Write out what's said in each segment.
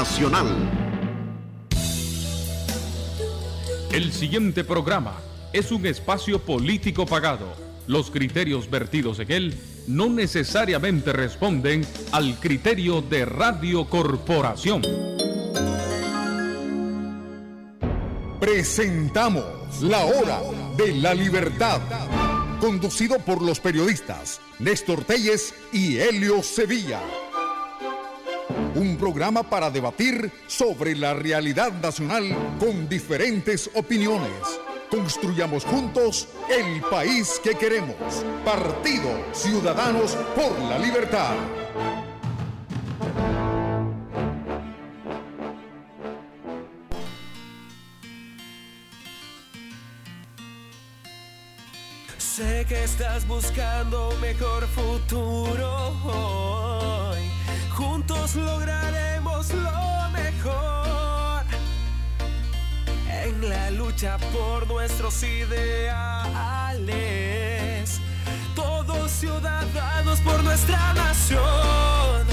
nacional. El siguiente programa es un espacio político pagado. Los criterios vertidos en él no necesariamente responden al criterio de Radio Corporación. Presentamos La Hora de la Libertad, conducido por los periodistas Néstor Telles y Helio Sevilla. Un programa para debatir sobre la realidad nacional con diferentes opiniones. Construyamos juntos el país que queremos. Partido Ciudadanos por la Libertad. Sé que estás buscando un mejor futuro. Juntos lograremos lo mejor en la lucha por nuestros ideales. Todos ciudadanos por nuestra nación.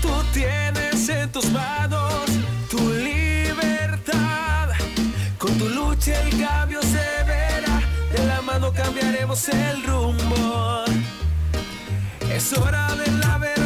Tú tienes en tus manos tu libertad. Con tu lucha el cambio se verá. De la mano cambiaremos el rumbo. Es hora de la verdad.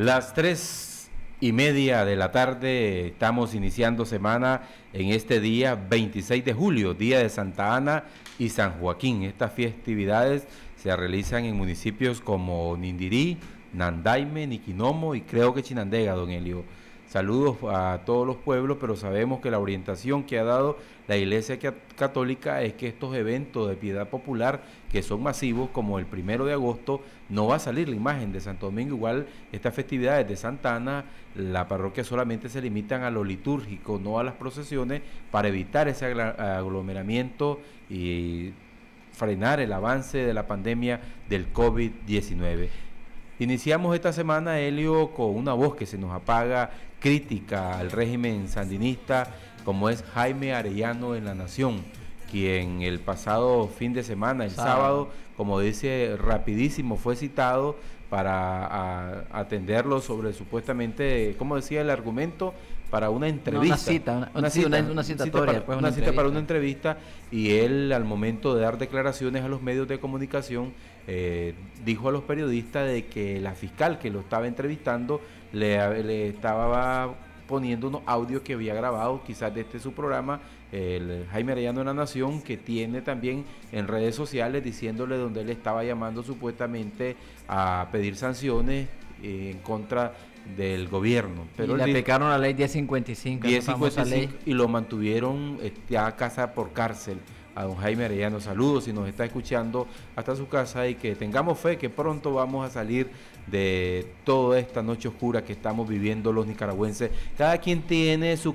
Las tres y media de la tarde estamos iniciando semana en este día 26 de julio, día de Santa Ana y San Joaquín. Estas festividades se realizan en municipios como Nindirí, Nandaime, Niquinomo y creo que Chinandega, don Elio. Saludos a todos los pueblos, pero sabemos que la orientación que ha dado la Iglesia Ca- Católica es que estos eventos de piedad popular, que son masivos, como el primero de agosto, no va a salir la imagen de Santo Domingo. Igual estas festividades de Santa Ana, la parroquia solamente se limitan a lo litúrgico, no a las procesiones, para evitar ese aglomeramiento y frenar el avance de la pandemia del COVID-19. Iniciamos esta semana, Helio, con una voz que se nos apaga, crítica al régimen sandinista, como es Jaime Arellano en La Nación, quien el pasado fin de semana, el Sábado. sábado, como dice, rapidísimo fue citado para a- atenderlo sobre supuestamente, ¿cómo decía el argumento? Para una entrevista. cita, una- sí, una- una para, después una una cita para una entrevista. entrevista y él al momento de dar declaraciones a los medios de comunicación eh, dijo a los periodistas de que la fiscal que lo estaba entrevistando le, le estaba poniendo unos audios que había grabado quizás de este su programa el Jaime Arellano de la Nación que tiene también en redes sociales diciéndole donde él estaba llamando supuestamente a pedir sanciones en contra del gobierno Pero él le aplicaron la ley 1055, esa famosa 1055 ley. y lo mantuvieron eh, ya a casa por cárcel a don Jaime Arellano. Saludos si nos está escuchando hasta su casa y que tengamos fe que pronto vamos a salir de toda esta noche oscura que estamos viviendo los nicaragüenses. Cada quien tiene su,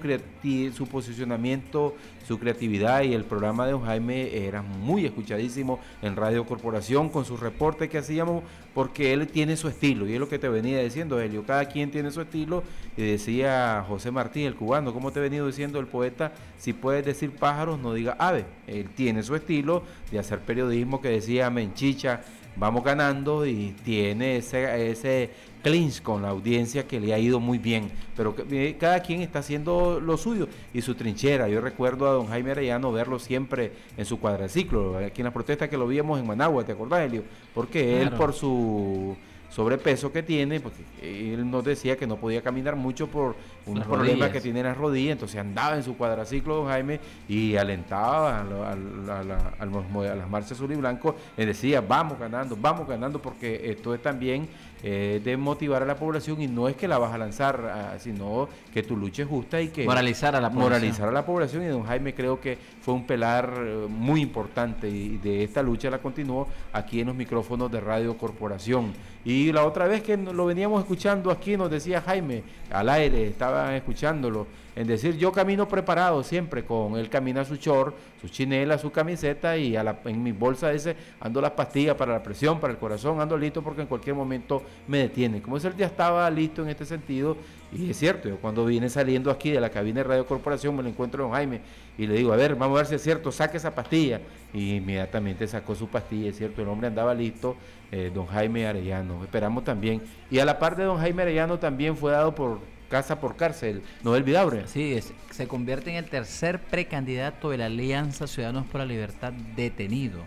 su posicionamiento, su creatividad y el programa de don Jaime era muy escuchadísimo en Radio Corporación con sus reportes que hacíamos porque él tiene su estilo y es lo que te venía diciendo Helio, cada quien tiene su estilo y decía José Martín, el cubano, como te he venido diciendo el poeta, si puedes decir pájaros, no diga ave, él tiene su estilo de hacer periodismo que decía Menchicha, vamos ganando y tiene ese, ese clinch con la audiencia que le ha ido muy bien, pero cada quien está haciendo lo suyo y su trinchera. Yo recuerdo a don Jaime Arellano verlo siempre en su cuadraciclo, aquí en las protestas que lo víamos en Managua, ¿te acordás, Helio? Porque él Claro. por su sobrepeso que tiene, porque él nos decía que no podía caminar mucho por un problema que tiene en las rodillas, entonces andaba en su cuadraciclo, don Jaime, y alentaba a, a las marchas azul y blanco, le decía, vamos ganando, vamos ganando, porque esto es también eh, de motivar a la población y no es que la vas a lanzar, ah, sino que tu lucha es justa y que moralizar a la población. Moralizar a la población y don Jaime creo que fue un pelar eh, muy importante y de esta lucha la continuó aquí en los micrófonos de Radio Corporación. Y la otra vez que lo veníamos escuchando aquí nos decía Jaime, al aire, estaban escuchándolo, en decir yo camino preparado siempre con él camina su short, su chinela, su camiseta y en mi bolsa ese ando las pastillas para la presión, para el corazón, ando listo porque en cualquier momento me detiene. Como ese ya estaba listo en este sentido y es cierto, yo cuando vine saliendo aquí de la cabina de Radio Corporación me lo encuentro con Jaime y le digo, a ver, vamos a ver si es cierto, saque esa pastilla. Y inmediatamente sacó su pastilla, es cierto, el hombre andaba listo, eh, don Jaime Arellano. Esperamos también. Y a la par de don Jaime Arellano también fue dado por casa por cárcel, Noel Vidabre. Sí, se convierte en el tercer precandidato de la Alianza Ciudadanos por la Libertad detenido,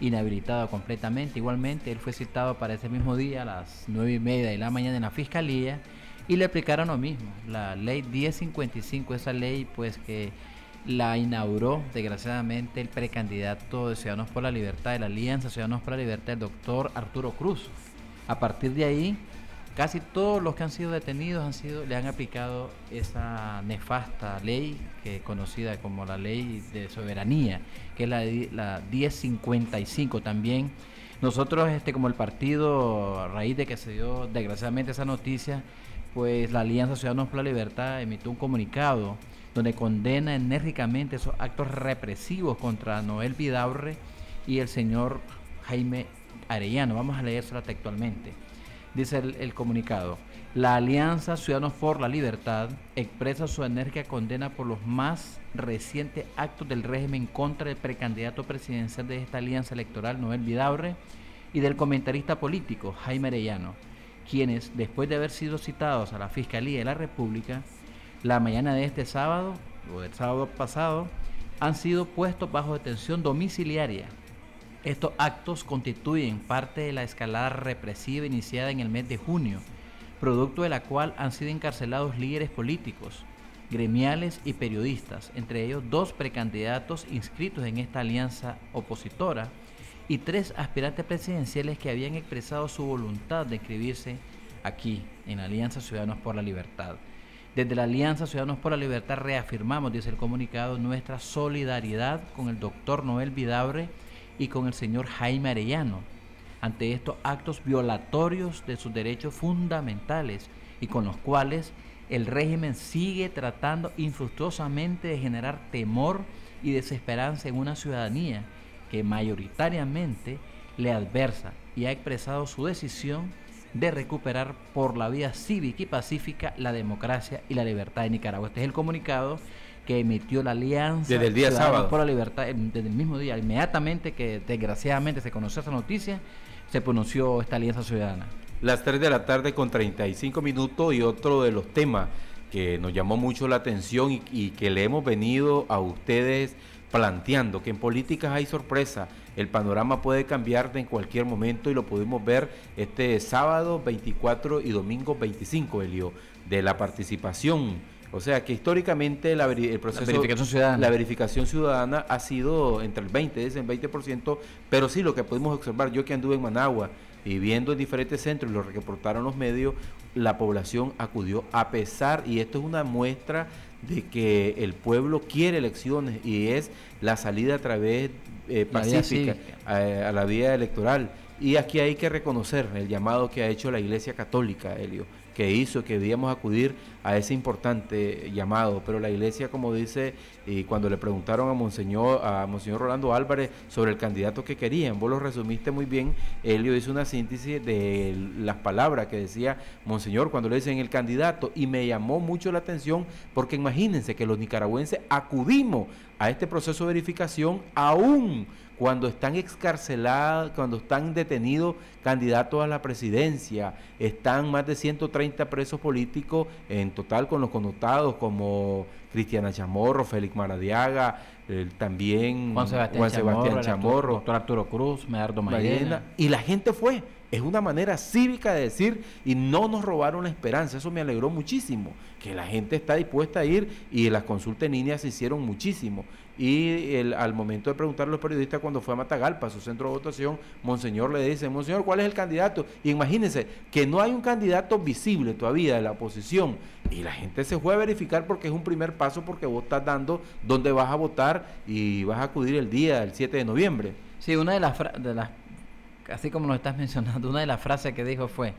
inhabilitado completamente. Igualmente, él fue citado para ese mismo día a las nueve y media de la mañana en la Fiscalía y le aplicaron lo mismo, la ley 1055, esa ley pues que la inauguró desgraciadamente el precandidato de Ciudadanos por la Libertad, de la Alianza Ciudadanos por la Libertad, el doctor Arturo Cruz. A partir de ahí, casi todos los que han sido detenidos han sido, le han aplicado esa nefasta ley que conocida como la ley de soberanía, que es la, la 1055 también. Nosotros, este, como el partido, a raíz de que se dio desgraciadamente esa noticia, pues la Alianza Ciudadanos por la Libertad emitió un comunicado donde condena enérgicamente esos actos represivos contra Noel Vidaurre y el señor Jaime Arellano. Vamos a leérselo textualmente. Dice el, comunicado. La Alianza Ciudadanos por la Libertad expresa su enérgica condena por los más recientes actos del régimen contra el precandidato presidencial de esta alianza electoral, Noel Vidaurre, y del comentarista político, Jaime Arellano, quienes, después de haber sido citados a la Fiscalía de la República, la mañana de este sábado o del sábado pasado han sido puestos bajo detención domiciliaria. Estos actos constituyen parte de la escalada represiva iniciada en el mes de junio, producto de la cual han sido encarcelados líderes políticos, gremiales y periodistas, entre ellos dos precandidatos inscritos en esta alianza opositora y tres aspirantes presidenciales que habían expresado su voluntad de inscribirse aquí, en Alianza Ciudadanos por la Libertad. Desde la Alianza Ciudadanos por la Libertad reafirmamos, dice el comunicado, nuestra solidaridad con el doctor Noel Vidabre y con el señor Jaime Arellano ante estos actos violatorios de sus derechos fundamentales y con los cuales el régimen sigue tratando infructuosamente de generar temor y desesperanza en una ciudadanía que mayoritariamente le adversa y ha expresado su decisión de recuperar por la vía cívica y pacífica la democracia y la libertad de Nicaragua. Este es el comunicado que emitió la Alianza desde el día sábado por la Libertad, desde el mismo día, inmediatamente que desgraciadamente se conoció esa noticia, se pronunció esta Alianza Ciudadana. Las 3 de la tarde con 35 minutos y otro de los temas que nos llamó mucho la atención y, y que le hemos venido a ustedes planteando, que en políticas hay sorpresa el panorama puede cambiar en cualquier momento y lo pudimos ver este sábado 24 y domingo 25, Elio, de la participación. O sea que históricamente la, el proceso, la verificación, ciudadana. la verificación ciudadana ha sido entre el 20, es el 20%, pero sí lo que pudimos observar, yo que anduve en Managua y viendo en diferentes centros lo reportaron los medios, la población acudió a pesar, y esto es una muestra de que el pueblo quiere elecciones y es la salida a través eh, pacífica a, la vía electoral. Y aquí hay que reconocer el llamado que ha hecho la Iglesia Católica, Helio, que hizo que debíamos acudir a ese importante llamado. Pero la Iglesia, como dice, y cuando le preguntaron a Monseñor, a Monseñor Rolando Álvarez sobre el candidato que querían, vos lo resumiste muy bien, Helio hizo una síntesis de las palabras que decía Monseñor cuando le dicen el candidato, y me llamó mucho la atención porque imagínense que los nicaragüenses acudimos a este proceso de verificación aún cuando están excarcelados, cuando están detenidos candidatos a la presidencia, están más de 130 presos políticos en total con los connotados como Cristiana Chamorro, Félix Maradiaga, también Juan Sebastián, Chamorro, doctor Arturo Cruz, Medardo Mayena. Y la gente fue, Es una manera cívica de decir y no nos robaron la esperanza. Eso me alegró muchísimo, que la gente está dispuesta a ir y las consultas en línea se hicieron muchísimo. Y el, al momento de preguntarle a los periodistas cuando fue a Matagalpa, a su centro de votación, Monseñor le dice, Monseñor, ¿cuál es el candidato? Y imagínense que no hay un candidato visible todavía de la oposición. Y la gente se fue a verificar porque es un primer paso porque vos estás dando dónde vas a votar y vas a acudir el día, el 7 de noviembre. Sí, una de las, de las, así como lo estás mencionando, una de las frases que dijo fue,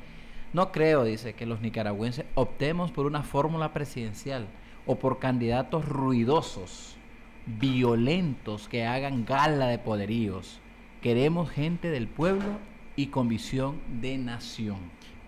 no creo, dice, que los nicaragüenses optemos por una fórmula presidencial o por candidatos ruidosos violentos que hagan gala de poderíos. Queremos gente del pueblo y con visión de nación.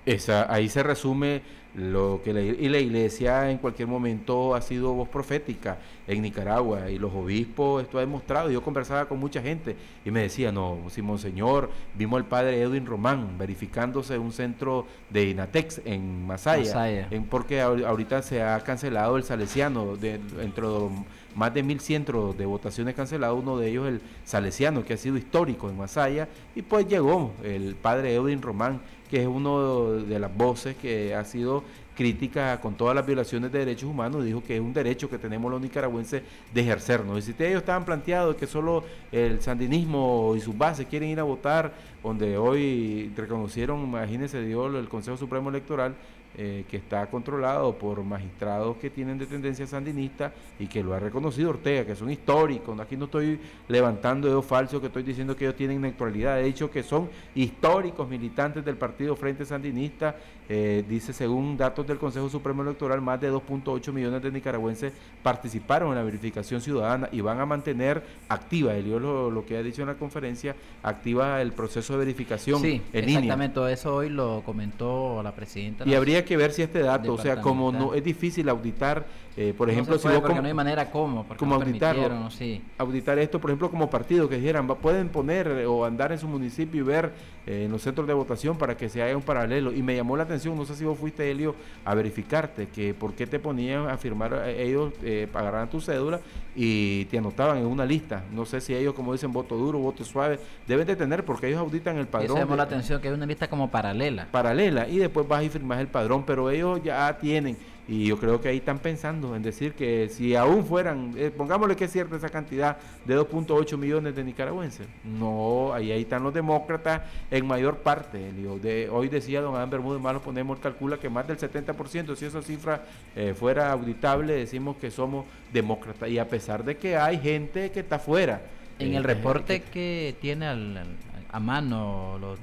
Esa, ahí se resume lo que la, y la iglesia en cualquier momento ha sido voz profética en Nicaragua y los obispos esto ha demostrado. Yo conversaba con mucha gente y me decía, no, si Monseñor, vimos al padre Edwin Román verificándose en un centro de Inatex en Masaya, En, porque ahorita se ha cancelado el salesiano de, entre los más de mil cientos de votaciones canceladas, uno de ellos el salesiano que ha sido histórico en Masaya y pues llegó el padre Edwin Román que es uno de las voces que ha sido crítica con todas las violaciones de derechos humanos, dijo que es un derecho que tenemos los nicaragüenses de ejercernos. Y si ellos estaban planteados que solo el sandinismo y sus bases quieren ir a votar, donde hoy reconocieron, imagínense, dio el Consejo Supremo Electoral, eh, que está controlado por magistrados que tienen de tendencia sandinista y que lo ha reconocido Ortega, que son históricos. Aquí no estoy levantando dedos falsos, que estoy diciendo que ellos tienen neutralidad. He dicho que son históricos militantes del Partido Frente Sandinista. Eh, dice, según datos del Consejo Supremo Electoral, más de 2.8 millones de nicaragüenses participaron en la verificación ciudadana y van a mantener activa, Elio lo, lo que ha dicho en la conferencia, activa el proceso de verificación sí, exactamente, todo eso hoy lo comentó la presidenta. Y habría que ver si este dato, o sea, como no es difícil auditar, eh, por ejemplo, si vos no hay manera cómo, como auditarlo, sí. auditar esto, por ejemplo, como partido que dijeran, pueden poner o andar en su municipio y ver eh, en los centros de votación para que se haga un paralelo. Y me llamó la atención, no sé si vos fuiste, Helio, a verificarte, que por qué te ponían a firmar, ellos eh, agarraran tu cédula y te anotaban en una lista. No sé si ellos, como dicen, voto duro, voto suave, deben de tener, porque ellos auditan el padrón. me llamó la atención que hay una lista como paralela. Paralela, y después vas y firmas el padrón, pero ellos ya tienen y yo creo que ahí están pensando en decir que si aún fueran, eh, pongámosle que es cierta esa cantidad de 2.8 millones de nicaragüenses. No, ahí, ahí están los demócratas en mayor parte. De, hoy decía don Adam Bermúdez, más lo ponemos, calcula que más del 70%, si esa cifra eh, fuera auditable, decimos que somos demócratas. Y a pesar de que hay gente que está fuera. En el eh, reporte que, tiene a mano los,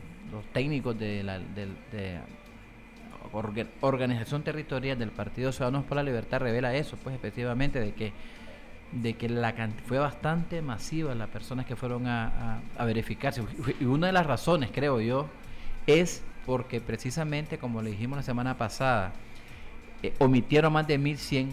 técnicos de la, de organización territorial del Partido Ciudadanos por la Libertad revela eso, pues efectivamente, de que de que la fue bastante masiva las personas que fueron a, verificarse. Y una de las razones, creo yo, es porque precisamente, como le dijimos la semana pasada, eh, omitieron más de 1.100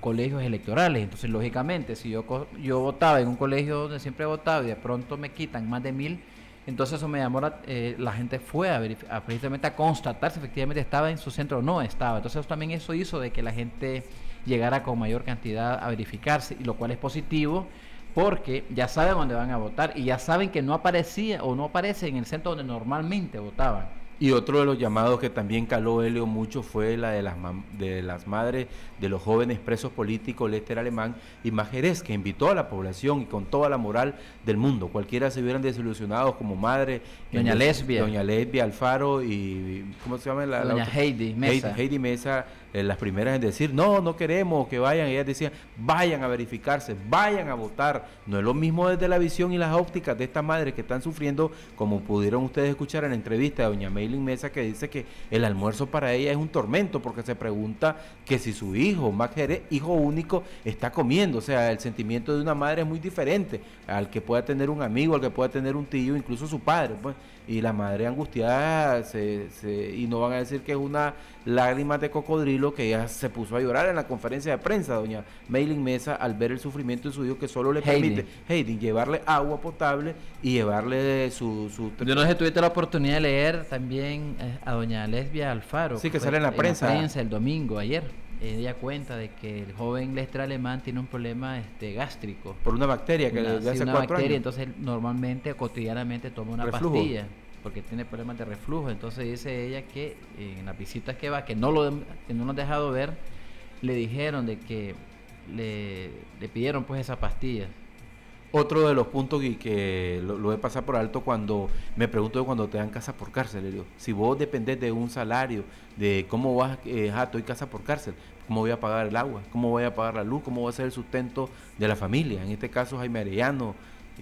colegios electorales. Entonces, lógicamente, si yo, yo votaba en un colegio donde siempre he votado y de pronto me quitan más de mil entonces eso me llamó la, eh, la gente fue a, a, precisamente a constatar si efectivamente estaba en su centro o no estaba. Entonces también eso hizo de que la gente llegara con mayor cantidad a verificarse, y lo cual es positivo porque ya saben dónde van a votar y ya saben que no aparecía o no aparece en el centro donde normalmente votaban. Y otro de los llamados que también caló Helio mucho fue la de las, de las madres de los jóvenes presos políticos, Lester Alemán y Majerez, que invitó a la población y con toda la moral del mundo. Cualquiera se hubieran desilusionado como madre. Doña Lesbia. Doña Lesbia Alfaro y, ¿cómo se llama? La, Doña Heidi Mesa. Heidi Mesa eh, las primeras en decir, no, no queremos que vayan, ellas decían, vayan a verificarse, vayan a votar. No es lo mismo desde la visión y las ópticas de estas madres que están sufriendo, como pudieron ustedes escuchar en la entrevista de doña Maylin Mesa, que dice que el almuerzo para ella es un tormento, porque se pregunta que si su hijo, Max hijo único, está comiendo. O sea, el sentimiento de una madre es muy diferente al que pueda tener un amigo, al que pueda tener un tío, incluso su padre. Pues y la madre angustiada se, y no van a decir que es una lágrima de cocodrilo que ella se puso a llorar en la conferencia de prensa, doña Mailing Mesa, al ver el sufrimiento de su hijo que solo le permite Heidi, llevarle agua potable y llevarle su, su... Yo no sé si tuviste la oportunidad de leer también eh, a doña Lesbia Alfaro. Sí, que, sale en la prensa. En la prensa el domingo, ayer ella cuenta de que el joven Lester Alemán tiene un problema este, gástrico. Por una bacteria que le hace una bacteria, entonces normalmente, cotidianamente toma una pastilla porque tiene problemas de reflujo. Entonces dice ella que en las visitas que va, que no lo que no nos ha dejado ver, le dijeron de que le, le pidieron pues esas pastillas. Otro de los puntos y que lo, lo he pasado por alto cuando me pregunto cuando te dan casa por cárcel, le digo, si vos dependés de un salario, de cómo vas, eh, estoy casa por cárcel, cómo voy a pagar el agua, cómo voy a pagar la luz, cómo va a ser el sustento de la familia. En este caso Jaime Arellano,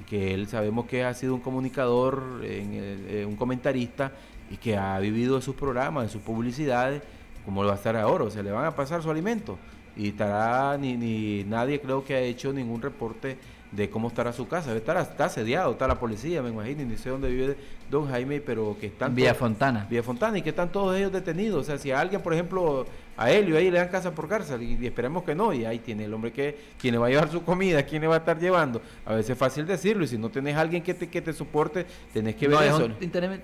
que él sabemos que ha sido un comunicador, en eh, un comentarista y que ha vivido de sus programas, de sus publicidades, como lo va a estar ahora, o sea, le van a pasar su alimento. Y estará ni, ni nadie creo que ha hecho ningún reporte de cómo estará su casa. Estará, está asediado, está la policía, me imagino, ni sé dónde vive don Jaime, pero que están... Vía todos- Fontana. Vía Fontana, y que están todos ellos detenidos. O sea, si a alguien, por ejemplo, a Helio ahí le dan casa por cárcel, y, y esperemos que no, y ahí tiene el hombre que, quien le va a llevar su comida, quién le va a estar llevando. A veces es fácil decirlo, y si no tenés alguien que te, que te soporte, tenés que ver es, eso. un,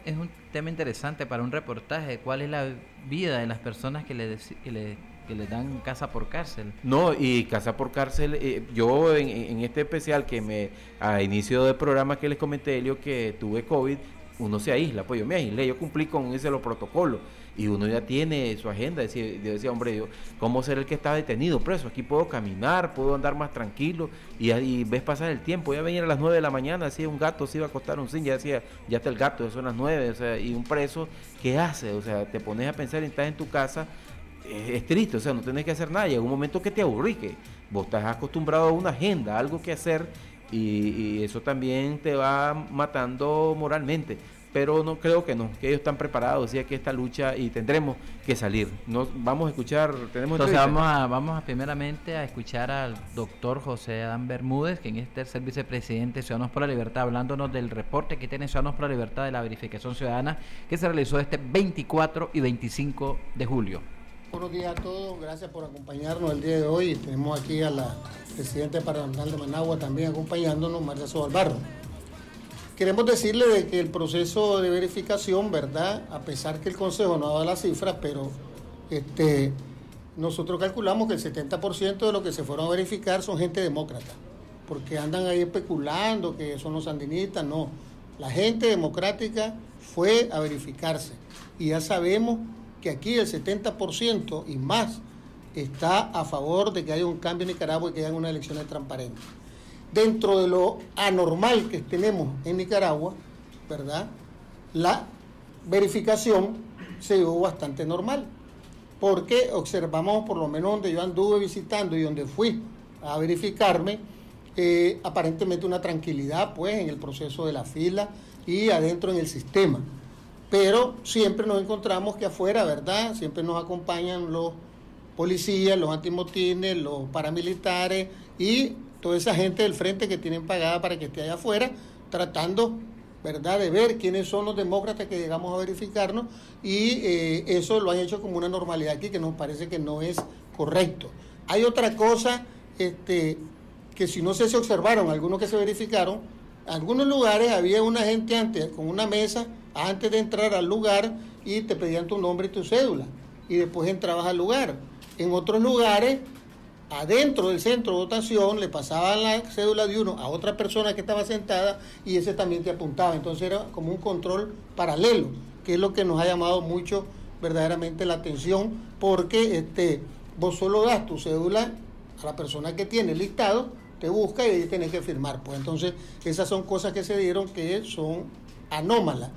es un tema interesante para un reportaje. ¿Cuál es la vida de las personas que le, que le, que le dan casa por cárcel? No, y casa por cárcel, eh, yo en, este especial que me, a inicio del programa que les comenté, Elio, que tuve COVID, uno se aísla, pues yo me aislé, yo cumplí con ese los protocolos y uno ya tiene su agenda, decía, yo decía, hombre, yo, ¿cómo ser el que está detenido, preso? Aquí puedo caminar, puedo andar más tranquilo y, ves pasar el tiempo, ya venía a las 9 de la mañana, decía un gato se iba a acostar un zinc, ya decía, ya está el gato, ya son las 9, o sea, y un preso, ¿qué hace? O sea, te pones a pensar y estás en tu casa es, triste, o sea, no tenés que hacer nada. Llega un momento que te aburrís, que vos estás acostumbrado a una agenda, a algo que hacer, y, y eso también te va matando moralmente. Pero no creo que no, que ellos están preparados, decía que esta lucha y tendremos que salir. Nos, vamos a escuchar, tenemos Entonces vamos a, vamos a primeramente a escuchar al doctor José Adán Bermúdez, quien es tercer vicepresidente de Ciudadanos por la Libertad, hablándonos del reporte que tiene Ciudadanos por la Libertad de la verificación ciudadana que se realizó este 24 y 25 de julio. Buenos días a todos, gracias por acompañarnos el día de hoy. Tenemos aquí a la presidenta departamental de Managua también acompañándonos, María Sobalbarro. Queremos decirle de que el proceso de verificación, ¿verdad? A pesar que el Consejo no ha dado las cifras, pero este, nosotros calculamos que el 70% de lo que se fueron a verificar son gente demócrata, porque andan ahí especulando que son los sandinistas, no. La gente democrática fue a verificarse y ya sabemos que aquí el 70% y más está a favor de que haya un cambio en Nicaragua y que haya unas elecciones transparentes. Dentro de lo anormal que tenemos en Nicaragua, ¿verdad? La verificación se dio bastante normal, porque observamos, por lo menos donde yo anduve visitando y donde fui a verificarme, eh, aparentemente una tranquilidad pues en el proceso de la fila y adentro en el sistema. Pero siempre nos encontramos que afuera, ¿verdad? Siempre nos acompañan los policías, los antimotines, los paramilitares y toda esa gente del frente que tienen pagada para que esté allá afuera, tratando, ¿verdad?, de ver quiénes son los demócratas que llegamos a verificarnos y eh, eso lo han hecho como una normalidad aquí que nos parece que no es correcto. Hay otra cosa este, que si no sé si observaron, algunos que se verificaron, en algunos lugares había una gente antes con una mesa antes de entrar al lugar y te pedían tu nombre y tu cédula y después entrabas al lugar. En otros lugares, adentro del centro de votación, le pasaban la cédula de uno a otra persona que estaba sentada y ese también te apuntaba. Entonces era como un control paralelo, que es lo que nos ha llamado mucho verdaderamente la atención, porque este, vos solo das tu cédula a la persona que tiene listado, te busca y ahí tenés que firmar. Pues entonces esas son cosas que se dieron que son anómalas.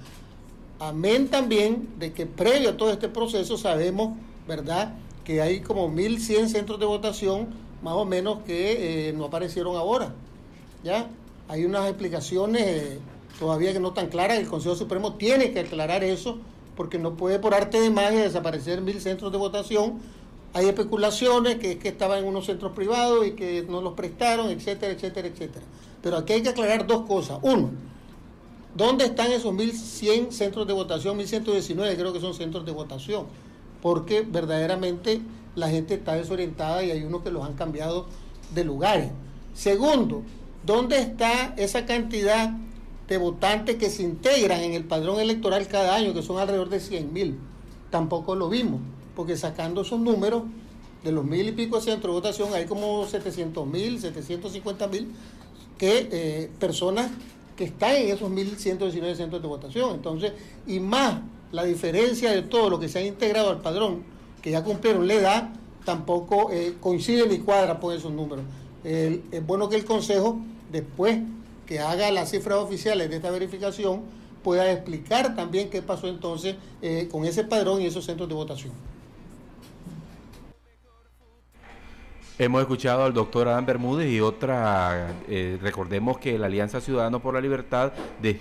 Amén también de que previo a todo este proceso sabemos, ¿verdad?, que hay como 1.100 centros de votación, más o menos, que eh, no aparecieron ahora. ¿Ya? Hay unas explicaciones eh, todavía que no están claras. El Consejo Supremo tiene que aclarar eso, porque no puede por arte de magia desaparecer mil centros de votación. Hay especulaciones que es que estaban en unos centros privados y que no los prestaron, etcétera, etcétera, etcétera. Pero aquí hay que aclarar dos cosas. Uno, ¿Dónde están esos 1.100 centros de votación? 1.119 creo que son centros de votación, porque verdaderamente la gente está desorientada y hay unos que los han cambiado de lugares. Segundo, ¿dónde está esa cantidad de votantes que se integran en el padrón electoral cada año, que son alrededor de 100.000? Tampoco lo vimos, porque sacando esos números de los mil y pico de centros de votación, hay como 700.000, 750.000 que eh, personas que está en esos 1.119 centros de votación. Entonces, y más la diferencia de todo lo que se ha integrado al padrón, que ya cumplieron la edad, tampoco eh, coincide ni cuadra por esos números. es bueno que el Consejo, después que haga las cifras oficiales de esta verificación, pueda explicar también qué pasó entonces eh, con ese padrón y esos centros de votación. Hemos escuchado al doctor Adán Bermúdez y otra, eh, recordemos que la Alianza Ciudadanos por la Libertad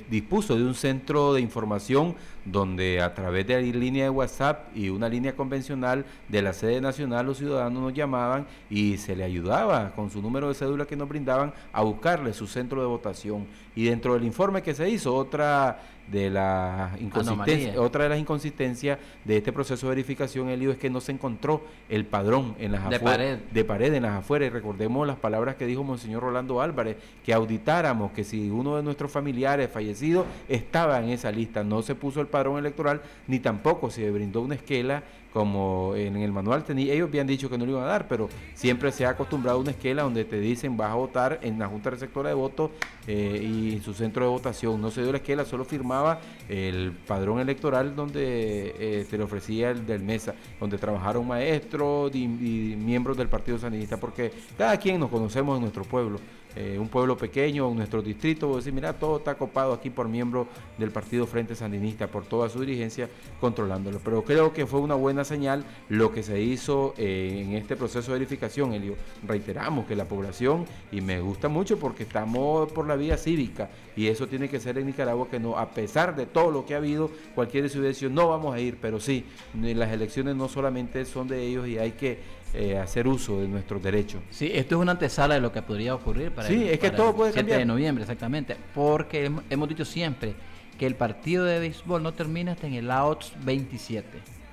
dispuso de un centro de información donde a través de la línea de WhatsApp y una línea convencional de la sede nacional los ciudadanos nos llamaban y se le ayudaba con su número de cédula que nos brindaban a buscarle su centro de votación. Y dentro del informe que se hizo, otra de las inconsistencias, otra de las inconsistencias de este proceso de verificación, Elio, es que no se encontró el padrón en las de pared. de pared en las afueras. Y recordemos las palabras que dijo Monseñor Rolando Álvarez, que auditáramos que si uno de nuestros familiares fallecidos estaba en esa lista, no se puso el padrón electoral, ni tampoco se brindó una esquela como en el manual tenía, ellos habían dicho que no lo iban a dar, pero siempre se ha acostumbrado a una esquela donde te dicen vas a votar en la Junta Receptora de Votos eh, y en su centro de votación. No se dio la esquela, solo firmaba el padrón electoral donde eh, se le ofrecía el del MESA, donde trabajaron maestros y, y miembros del Partido Sandinista, porque cada quien nos conocemos en nuestro pueblo. Eh, un pueblo pequeño, nuestro distrito, decir, mira, todo está copado aquí por miembros del Partido Frente Sandinista, por toda su dirigencia, controlándolo. Pero creo que fue una buena señal lo que se hizo eh, en este proceso de verificación, Elio. Reiteramos que la población, y me gusta mucho porque estamos por la vía cívica, y eso tiene que ser en Nicaragua, que no, a pesar de todo lo que ha habido, cualquier ciudad no vamos a ir, pero sí, las elecciones no solamente son de ellos y hay que eh, hacer uso de nuestros derechos. Sí, esto es una antesala de lo que podría ocurrir para sí, el, es que todo puede 7 de noviembre, exactamente, porque hemos dicho siempre que el partido de béisbol no termina hasta en el OUTS 27.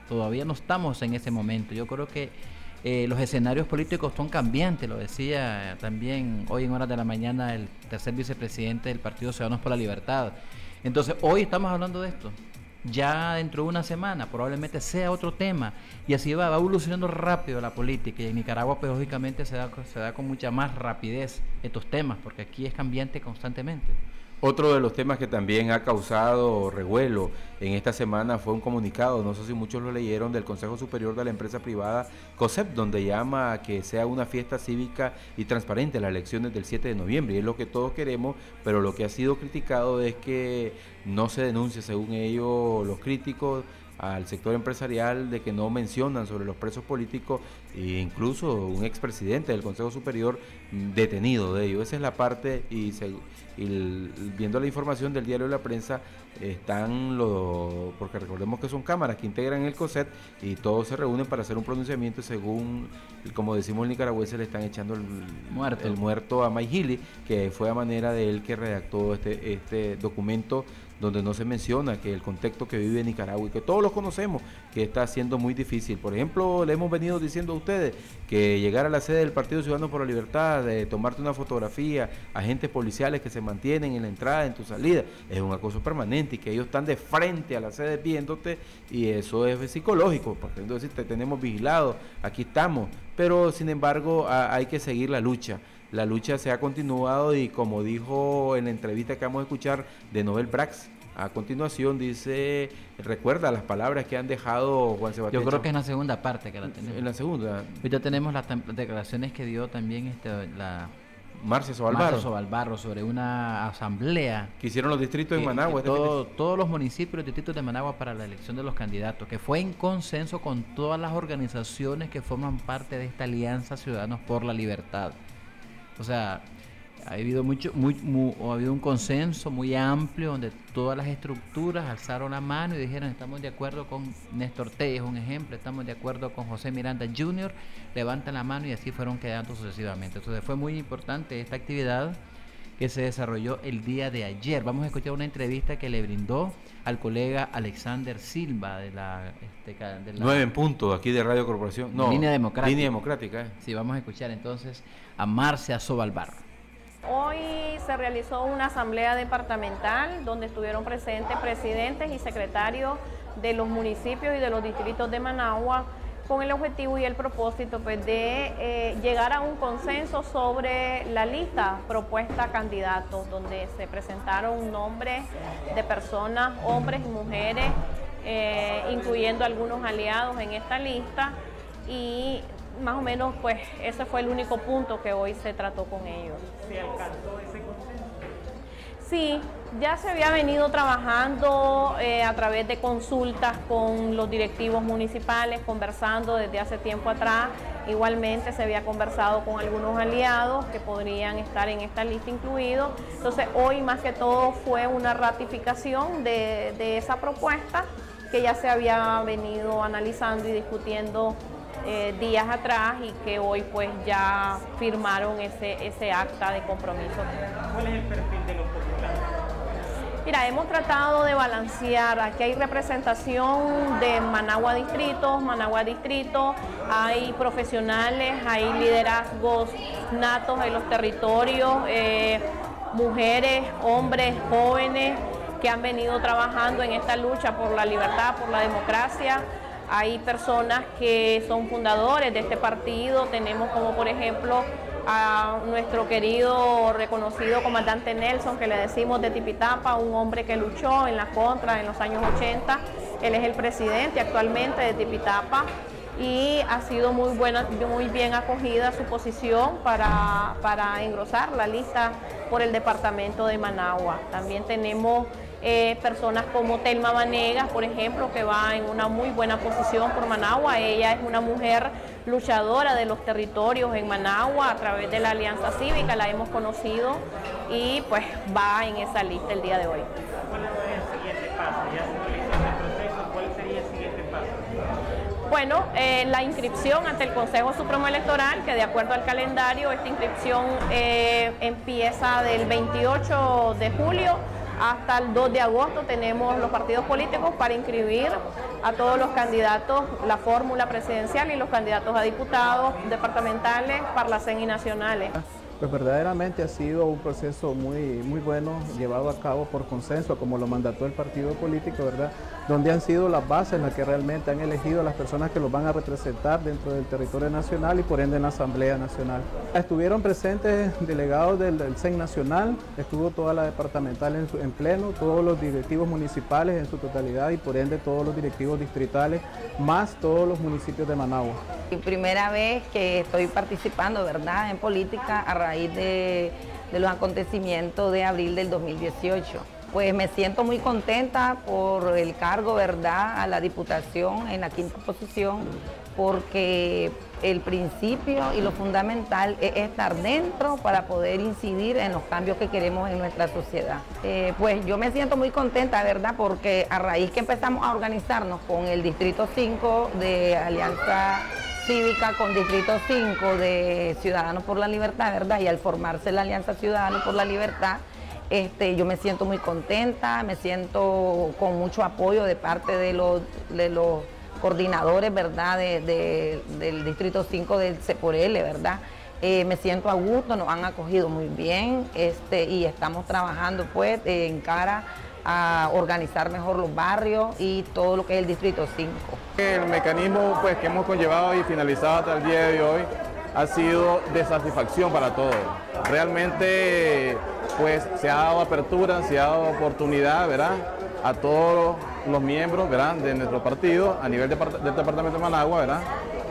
Todavía no estamos en ese momento. Yo creo que eh, los escenarios políticos son cambiantes, lo decía también hoy en horas de la mañana el tercer vicepresidente del Partido Ciudadanos por la Libertad. Entonces, hoy estamos hablando de esto ya dentro de una semana probablemente sea otro tema y así va, va evolucionando rápido la política y en Nicaragua pues se da, se da con mucha más rapidez estos temas porque aquí es cambiante constantemente. Otro de los temas que también ha causado revuelo en esta semana fue un comunicado, no sé si muchos lo leyeron, del Consejo Superior de la Empresa Privada COSEP, donde llama a que sea una fiesta cívica y transparente las elecciones del 7 de noviembre. Y es lo que todos queremos, pero lo que ha sido criticado es que no se denuncia, según ellos, los críticos al sector empresarial de que no mencionan sobre los presos políticos e incluso un expresidente del Consejo Superior detenido de ellos. Esa es la parte y, viendo la información del diario de la prensa están los, porque recordemos que son cámaras que integran el COSET y todos se reúnen para hacer un pronunciamiento según, como decimos el nicaragüense, le están echando el muerto, el muerto a Mayhili, que fue a manera de él que redactó este, este documento donde no se menciona que el contexto que vive Nicaragua y que todos lo conocemos, que está siendo muy difícil. Por ejemplo, le hemos venido diciendo a ustedes que llegar a la sede del Partido Ciudadano por la Libertad, de tomarte una fotografía, agentes policiales que se mantienen en la entrada, en tu salida, es un acoso permanente y que ellos están de frente a la sede viéndote y eso es psicológico, porque entonces te tenemos vigilado, aquí estamos, pero sin embargo hay que seguir la lucha la lucha se ha continuado y como dijo en la entrevista que vamos a escuchar de Nobel Brax, a continuación dice, recuerda las palabras que han dejado Juan Sebastián. Yo creo que es en la segunda parte que la tenemos. En la segunda. Ahorita tenemos las declaraciones que dio también este, la Marcia Sobalbarro. Sobalbarro sobre una asamblea que hicieron los distritos de Managua. Este todos los municipios y los distritos de Managua para la elección de los candidatos, que fue en consenso con todas las organizaciones que forman parte de esta alianza Ciudadanos por la Libertad. O sea, ha habido mucho, muy, ha habido un consenso muy amplio donde todas las estructuras alzaron la mano y dijeron estamos de acuerdo con Néstor T, es un ejemplo, estamos de acuerdo con José Miranda Jr., levantan la mano y así fueron quedando sucesivamente. Entonces fue muy importante esta actividad que se desarrolló el día de ayer. Vamos a escuchar una entrevista que le brindó al colega Alexander Silva de la... Este, Nueve en punto, aquí de Radio Corporación. No, línea democrática. Línea democrática. Eh. Sí, vamos a escuchar entonces a Marcia Sobalbar. Hoy se realizó una asamblea departamental donde estuvieron presentes presidentes y secretarios de los municipios y de los distritos de Managua con el objetivo y el propósito pues, de eh, llegar a un consenso sobre la lista propuesta a candidatos, donde se presentaron nombres de personas, hombres y mujeres, eh, incluyendo algunos aliados en esta lista y más o menos pues ese fue el único punto que hoy se trató con ellos. Sí, ya se había venido trabajando eh, a través de consultas con los directivos municipales, conversando desde hace tiempo atrás. Igualmente se había conversado con algunos aliados que podrían estar en esta lista incluidos. Entonces hoy más que todo fue una ratificación de, esa propuesta que ya se había venido analizando y discutiendo eh, días atrás y que hoy pues ya firmaron ese, ese acta de compromiso. ¿Cuál es el perfil de los? Mira, hemos tratado de balancear, aquí hay representación de Managua Distrito, Managua Distrito, hay profesionales, hay liderazgos natos en los territorios, eh, mujeres, hombres, jóvenes que han venido trabajando en esta lucha por la libertad, por la democracia. Hay personas que son fundadores de este partido, tenemos como por ejemplo a nuestro querido reconocido comandante Nelson, que le decimos de Tipitapa, un hombre que luchó en la contra en los años 80. Él es el presidente actualmente de Tipitapa y ha sido muy buena, muy bien acogida su posición para, para engrosar la lista por el departamento de Managua. También tenemos eh, personas como Telma Vanegas, por ejemplo, que va en una muy buena posición por Managua. Ella es una mujer luchadora de los territorios en Managua a través de la Alianza Cívica, la hemos conocido y pues va en esa lista el día de hoy. ¿Cuál es el siguiente paso? ¿Ya se? ¿Cuál sería el siguiente paso? Bueno, eh, la inscripción ante el Consejo Supremo Electoral, que de acuerdo al calendario, esta inscripción eh, empieza del 28 de julio hasta el 2 de agosto tenemos los partidos políticos para inscribir a todos los candidatos, la fórmula presidencial y los candidatos a diputados departamentales, parlacén y nacionales. Pues verdaderamente ha sido un proceso muy, muy bueno, llevado a cabo por consenso, como lo mandató el partido político, ¿verdad? Donde han sido las bases en las que realmente han elegido a las personas que los van a representar dentro del territorio nacional y por ende en la Asamblea Nacional. Estuvieron presentes delegados del, del CEN Nacional, estuvo toda la departamental en, pleno, todos los directivos municipales en su totalidad y por ende todos los directivos distritales, más todos los municipios de Managua. Y primera vez que estoy participando, ¿verdad?, en política raíz de, los acontecimientos de abril del 2018. Pues me siento muy contenta por el cargo, ¿verdad?, a la diputación en la quinta posición, porque el principio y lo fundamental es estar dentro para poder incidir en los cambios que queremos en nuestra sociedad. Eh, pues yo me siento muy contenta, ¿verdad? Porque a raíz que empezamos a organizarnos con el Distrito 5 de Alianza Cívica, con Distrito 5 de Ciudadanos por la Libertad, ¿verdad? Y al formarse la Alianza Ciudadanos por la Libertad, este, yo me siento muy contenta, me siento con mucho apoyo de parte de los, de los coordinadores, ¿verdad? De- de- del Distrito 5 del CEPORL, ¿verdad? Eh, me siento a gusto, nos han acogido muy bien este, y estamos trabajando pues en cara a organizar mejor los barrios y todo lo que es el Distrito 5. El mecanismo pues, que hemos conllevado y finalizado hasta el día de hoy ha sido de satisfacción para todos. Realmente pues, se ha dado apertura, se ha dado oportunidad ¿verdad? a todos los miembros ¿verdad? de nuestro partido a nivel depart- del departamento de Managua. ¿verdad?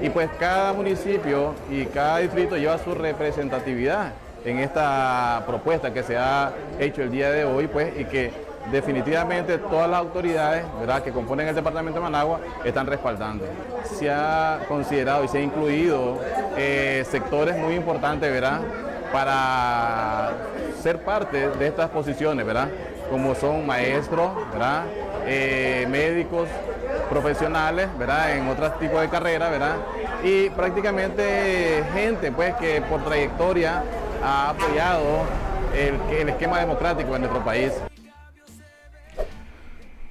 Y pues cada municipio y cada distrito lleva su representatividad en esta propuesta que se ha hecho el día de hoy pues, y que definitivamente todas las autoridades ¿verdad? que componen el departamento de Managua están respaldando. Se ha considerado y se ha incluido eh, sectores muy importantes ¿verdad? para ser parte de estas posiciones, ¿verdad? como son maestros, ¿verdad? Eh, médicos, profesionales, ¿verdad? en otros tipos de carreras, y prácticamente gente pues, que por trayectoria ha apoyado el esquema democrático en nuestro país.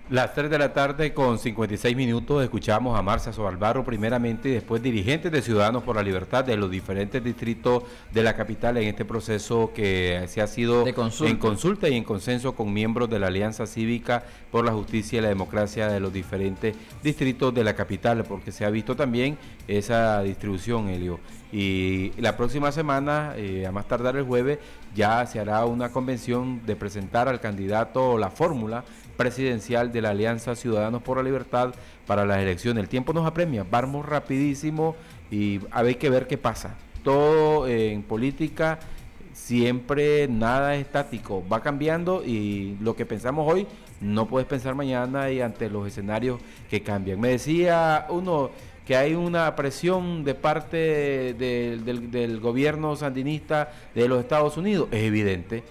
Las 3 de la tarde con 56 minutos escuchamos a Marcia Sobalbarro primeramente y después dirigentes de Ciudadanos por la Libertad de los diferentes distritos de la capital en este proceso que se ha sido en consulta y en consenso con miembros de la Alianza Cívica por la Justicia y la Democracia de los diferentes distritos de la capital, porque se ha visto también esa distribución, Elio. Y la próxima semana, eh, a más tardar el jueves, ya se hará una convención de presentar al candidato la fórmula presidencial de la Alianza Ciudadanos por la Libertad para las elecciones. El tiempo nos apremia, vamos rapidísimo y hay que ver qué pasa. Todo en política siempre nada es estático, va cambiando y lo que pensamos hoy no puedes pensar mañana y ante los escenarios que cambian. Me decía uno que hay una presión de parte del, gobierno sandinista de los Estados Unidos, es evidente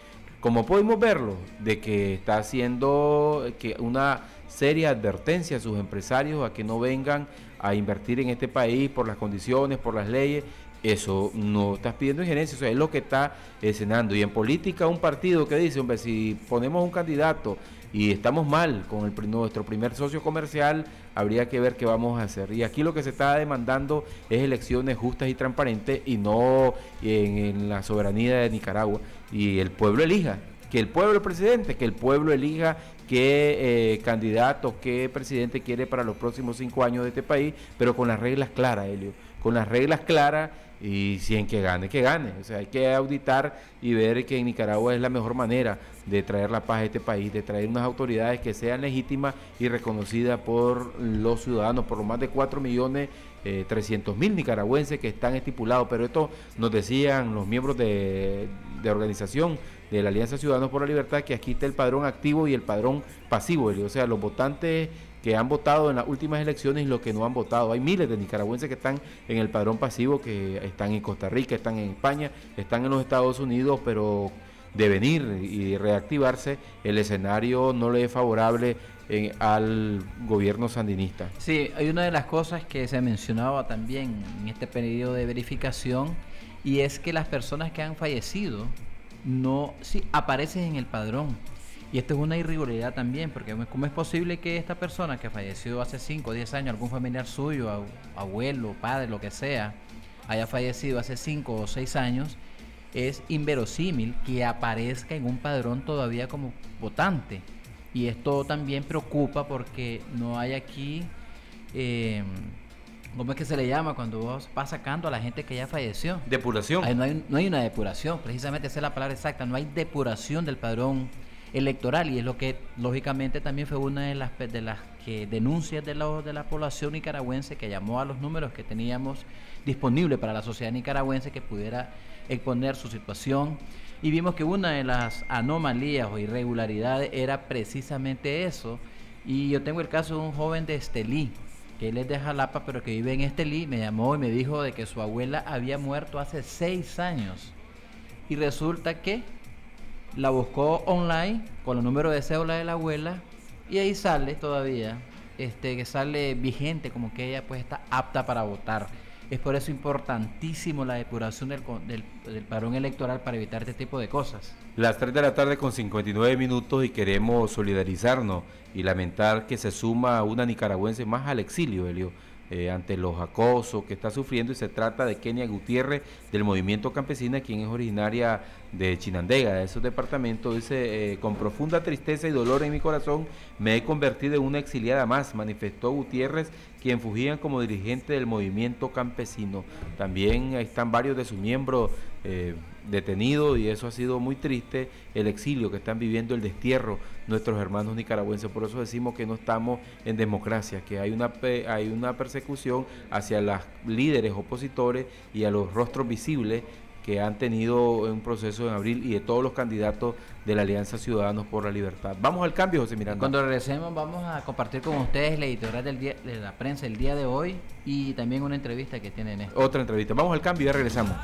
como podemos verlo, de que está haciendo que una seria advertencia a sus empresarios a que no vengan a invertir en este país por las condiciones, por las leyes. Eso no estás pidiendo injerencia, eso es lo que está escenando. Y en política, un partido que dice, hombre, si ponemos un candidato y estamos mal con el, nuestro primer socio comercial, habría que ver qué vamos a hacer. Y aquí lo que se está demandando es elecciones justas y transparentes y no en la soberanía de Nicaragua y el pueblo elija, que el pueblo presidente, que el pueblo elija qué eh, candidato, qué presidente quiere para los próximos cinco años de este país, pero con las reglas claras, Helio, con las reglas claras y si en que gane, que gane. O sea, hay que auditar y ver que en Nicaragua es la mejor manera de traer la paz a este país, de traer unas autoridades que sean legítimas y reconocidas por los ciudadanos, por los más de 4 millones eh, 300 mil nicaragüenses que están estipulados, pero esto nos decían los miembros de, de organización de la Alianza Ciudadanos por la Libertad que aquí está el padrón activo y el padrón pasivo, o sea, los votantes que han votado en las últimas elecciones y los que no han votado. Hay miles de nicaragüenses que están en el padrón pasivo, que están en Costa Rica, están en España, están en los Estados Unidos, pero de venir y reactivarse, el escenario no le es favorable al gobierno sandinista. Sí, hay una de las cosas que se mencionaba también en este periodo de verificación y es que las personas que han fallecido no sí, aparecen en el padrón. Y esto es una irregularidad también, porque ¿cómo es posible que esta persona que falleció hace 5 o 10 años, algún familiar suyo, abuelo, padre, lo que sea, haya fallecido hace 5 o 6 años, es inverosímil que aparezca en un padrón todavía como votante. Y esto también preocupa porque no hay aquí, eh, ¿cómo es que se le llama cuando vos vas sacando a la gente que ya falleció? Depuración. no, hay, no hay una depuración, precisamente esa es la palabra exacta, no hay depuración del padrón electoral y es lo que lógicamente también fue una de las, de las que denuncias de la, de la población nicaragüense que llamó a los números que teníamos disponibles para la sociedad nicaragüense que pudiera exponer su situación y vimos que una de las anomalías o irregularidades era precisamente eso. Y yo tengo el caso de un joven de Estelí, que él es de Jalapa, pero que vive en Estelí, me llamó y me dijo de que su abuela había muerto hace seis años. Y resulta que la buscó online con el número de cédula de la abuela y ahí sale todavía, este, que sale vigente, como que ella pues está apta para votar. Es por eso importantísimo la depuración del, del, padrón electoral para evitar este tipo de cosas. Las 3 de la tarde con 59 minutos y queremos solidarizarnos y lamentar que se suma una nicaragüense más al exilio, Helio eh, ante los acosos que está sufriendo y se trata de Kenia Gutiérrez del movimiento campesina, quien es originaria de Chinandega, de esos departamentos, dice, eh, con profunda tristeza y dolor en mi corazón, me he convertido en una exiliada más, manifestó Gutiérrez, quien fugían como dirigente del movimiento campesino. También están varios de sus miembros eh, detenidos y eso ha sido muy triste, el exilio que están viviendo, el destierro nuestros hermanos nicaragüenses. Por eso decimos que no estamos en democracia, que hay una, hay una persecución hacia los líderes opositores y a los rostros visibles que han tenido un proceso en abril y de todos los candidatos de la Alianza Ciudadanos por la Libertad. Vamos al cambio, José Miranda. Cuando regresemos vamos a compartir con ustedes la editorial del día, de la prensa el día de hoy y también una entrevista que tienen. Otra entrevista. Vamos al cambio y ya regresamos.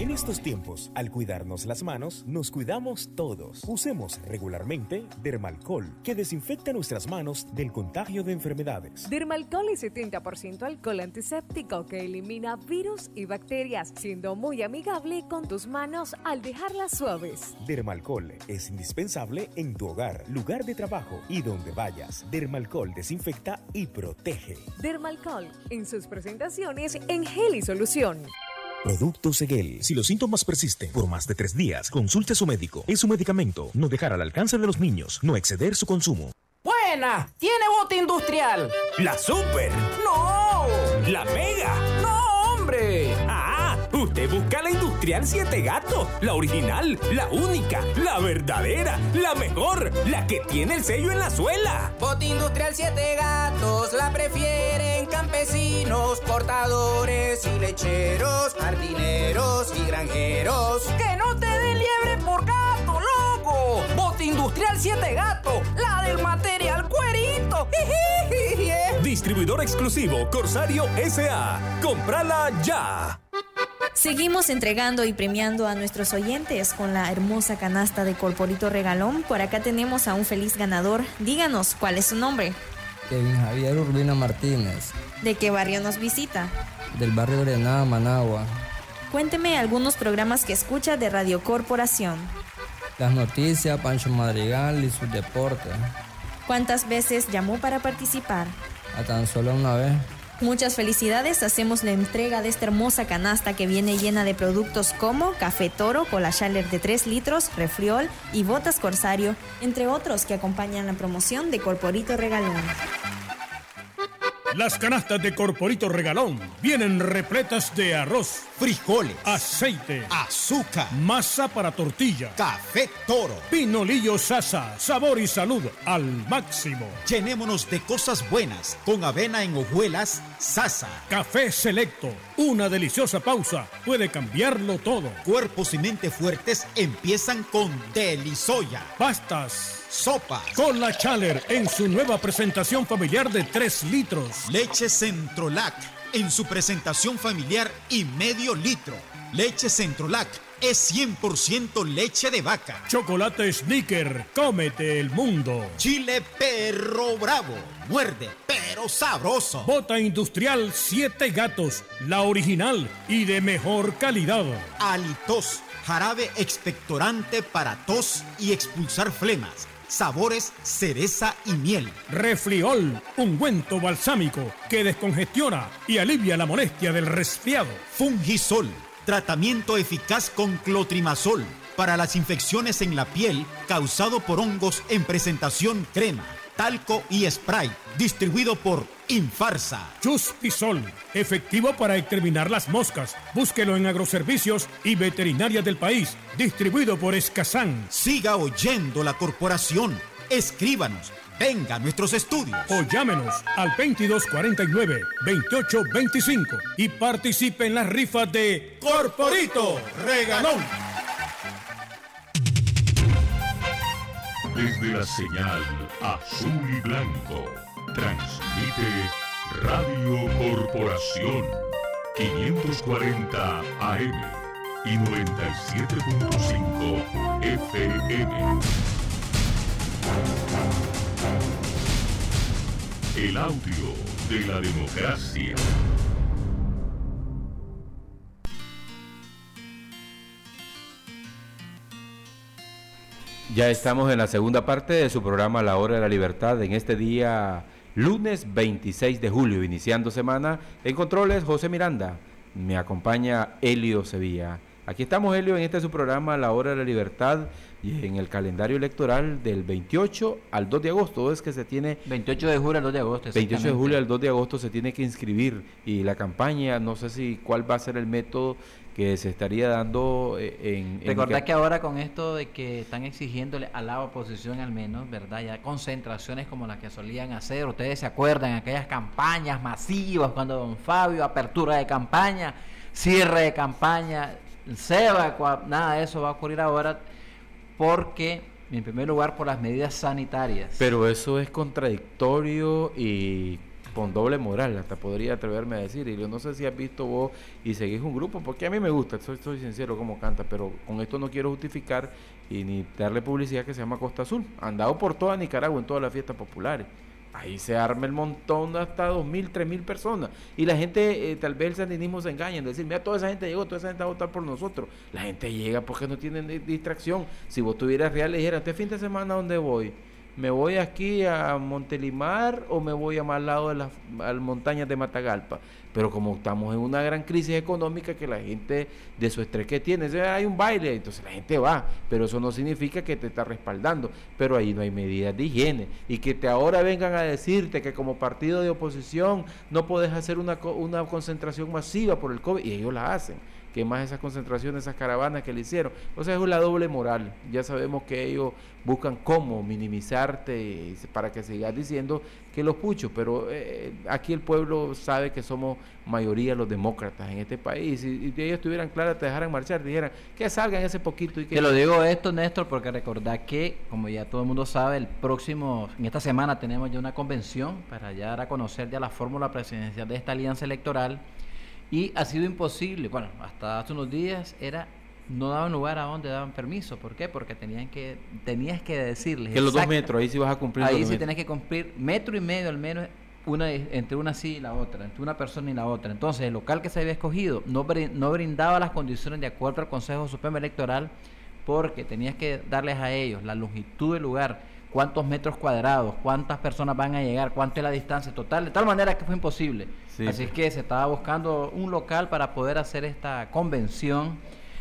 En estos tiempos, al cuidarnos las manos, nos cuidamos todos. Usemos regularmente Dermalcol, que desinfecta nuestras manos del contagio de enfermedades. Dermalcol es 70% alcohol antiséptico que elimina virus y bacterias, siendo muy amigable con tus manos al dejarlas suaves. Dermalcol es indispensable en tu hogar, lugar de trabajo y donde vayas. Dermalcol desinfecta y protege. Dermalcol en sus presentaciones en gel y solución. Producto Seguel. Si los síntomas persisten por más de tres días, consulte a su médico. Es un medicamento. No dejar al alcance de los niños. No exceder su consumo. Buena, tiene bote industrial. La super. No. La mega. Usted busca la industrial Siete Gatos. La original, la única, la verdadera, la mejor, la que tiene el sello en la suela. Bote industrial Siete Gatos la prefieren campesinos, portadores y lecheros, jardineros y granjeros. Que no te den liebre por gato, loco. Bote industrial Siete Gatos, la del material cuerito. Distribuidor exclusivo Corsario SA. Comprala ya. Seguimos entregando y premiando a nuestros oyentes con la hermosa canasta de Corporito Regalón. Por acá tenemos a un feliz ganador. Díganos cuál es su nombre. Kevin Javier Urbina Martínez. ¿De qué barrio nos visita? Del barrio Grenada, Managua. Cuénteme algunos programas que escucha de Radio Corporación. Las noticias, Pancho Madrigal y sus deportes. ¿Cuántas veces llamó para participar? A tan solo una vez. Muchas felicidades, hacemos la entrega de esta hermosa canasta que viene llena de productos como café toro, cola Schaller de 3 litros, refriol y botas corsario, entre otros que acompañan la promoción de Corporito Regalón. Las canastas de Corporito Regalón vienen repletas de arroz, frijoles, aceite, azúcar, masa para tortilla, café toro, pinolillo sasa, sabor y salud al máximo. Llenémonos de cosas buenas con avena en hojuelas sasa. Café selecto, una deliciosa pausa puede cambiarlo todo. Cuerpos y mente fuertes empiezan con Delisoya. Pastas. Sopa. Con la Chaler en su nueva presentación familiar de 3 litros. Leche Centrolac en su presentación familiar y medio litro. Leche Centrolac es 100% leche de vaca. Chocolate Snicker, cómete el mundo. Chile Perro Bravo, muerde pero sabroso. Bota industrial 7 gatos, la original y de mejor calidad. Alitos, jarabe expectorante para tos y expulsar flemas sabores cereza y miel. Refriol, ungüento balsámico que descongestiona y alivia la molestia del resfriado. Fungisol, tratamiento eficaz con clotrimazol para las infecciones en la piel causado por hongos en presentación crema, talco y spray, distribuido por Infarsa. Chuspisol, efectivo para exterminar las moscas. Búsquelo en agroservicios y veterinarias del país, distribuido por Escazán. Siga oyendo la corporación. Escríbanos. Venga a nuestros estudios. O llámenos al 2249-2825 y participe en las rifas de Corporito Regalón. Desde la señal azul y blanco, transmite Radio Corporación 540 AM y 97.5 FM. El audio de la democracia. Ya estamos en la segunda parte de su programa La Hora de la Libertad en este día lunes 26 de julio, iniciando semana. En controles, José Miranda. Me acompaña Helio Sevilla. Aquí estamos, Helio, en este su programa La Hora de la Libertad y en el calendario electoral del 28 al 2 de agosto es que se tiene 28 de julio al 2 de agosto 28 de julio al 2 de agosto se tiene que inscribir y la campaña no sé si cuál va a ser el método que se estaría dando eh, en... Recordad que ahora con esto de que están exigiéndole a la oposición al menos, ¿verdad? Ya concentraciones como las que solían hacer, ustedes se acuerdan, aquellas campañas masivas cuando don Fabio, apertura de campaña, cierre de campaña, SEBA, nada de eso va a ocurrir ahora porque, en primer lugar, por las medidas sanitarias. Pero eso es contradictorio y con doble moral, hasta podría atreverme a decir. Y yo no sé si has visto vos y seguís un grupo, porque a mí me gusta, soy, soy sincero como canta, pero con esto no quiero justificar y ni darle publicidad que se llama Costa Azul. Andado por toda Nicaragua en todas las fiestas populares. Ahí se arma el montón hasta dos mil, tres mil personas. Y la gente, eh, tal vez el sandinismo se engaña en decir, mira, toda esa gente llegó, toda esa gente va a votar por nosotros. La gente llega porque no tienen di- distracción. Si vos tuvieras real, le dijera, este fin de semana, ¿a dónde voy? ¿Me voy aquí a Montelimar o me voy a más lado de las a montañas de Matagalpa? Pero como estamos en una gran crisis económica que la gente de su estrés que tiene, hay un baile, entonces la gente va, pero eso no significa que te está respaldando, pero ahí no hay medidas de higiene y que te ahora vengan a decirte que como partido de oposición no puedes hacer una, una concentración masiva por el COVID y ellos la hacen que más esas concentraciones, esas caravanas que le hicieron. O sea, es la doble moral. Ya sabemos que ellos buscan cómo minimizarte para que sigas diciendo que los puchos, pero eh, aquí el pueblo sabe que somos mayoría los demócratas en este país y, y si ellos estuvieran claras, te dejaran marchar, dijeran que salgan ese poquito y que... Te lo digo esto, Néstor, porque recordad que, como ya todo el mundo sabe, el próximo, en esta semana tenemos ya una convención para ya dar a conocer ya la fórmula presidencial de esta alianza electoral y ha sido imposible, bueno, hasta hace unos días era no daban lugar a donde daban permiso, ¿por qué? Porque tenían que tenías que decirles Que los dos metros, ahí sí vas a cumplir Ahí sí tenés que cumplir metro y medio al menos una entre una sí y la otra, entre una persona y la otra. Entonces, el local que se había escogido no, no brindaba las condiciones de acuerdo al Consejo Supremo Electoral porque tenías que darles a ellos la longitud del lugar, cuántos metros cuadrados, cuántas personas van a llegar, cuánta es la distancia total, de tal manera que fue imposible. Sí. Así es que se estaba buscando un local para poder hacer esta convención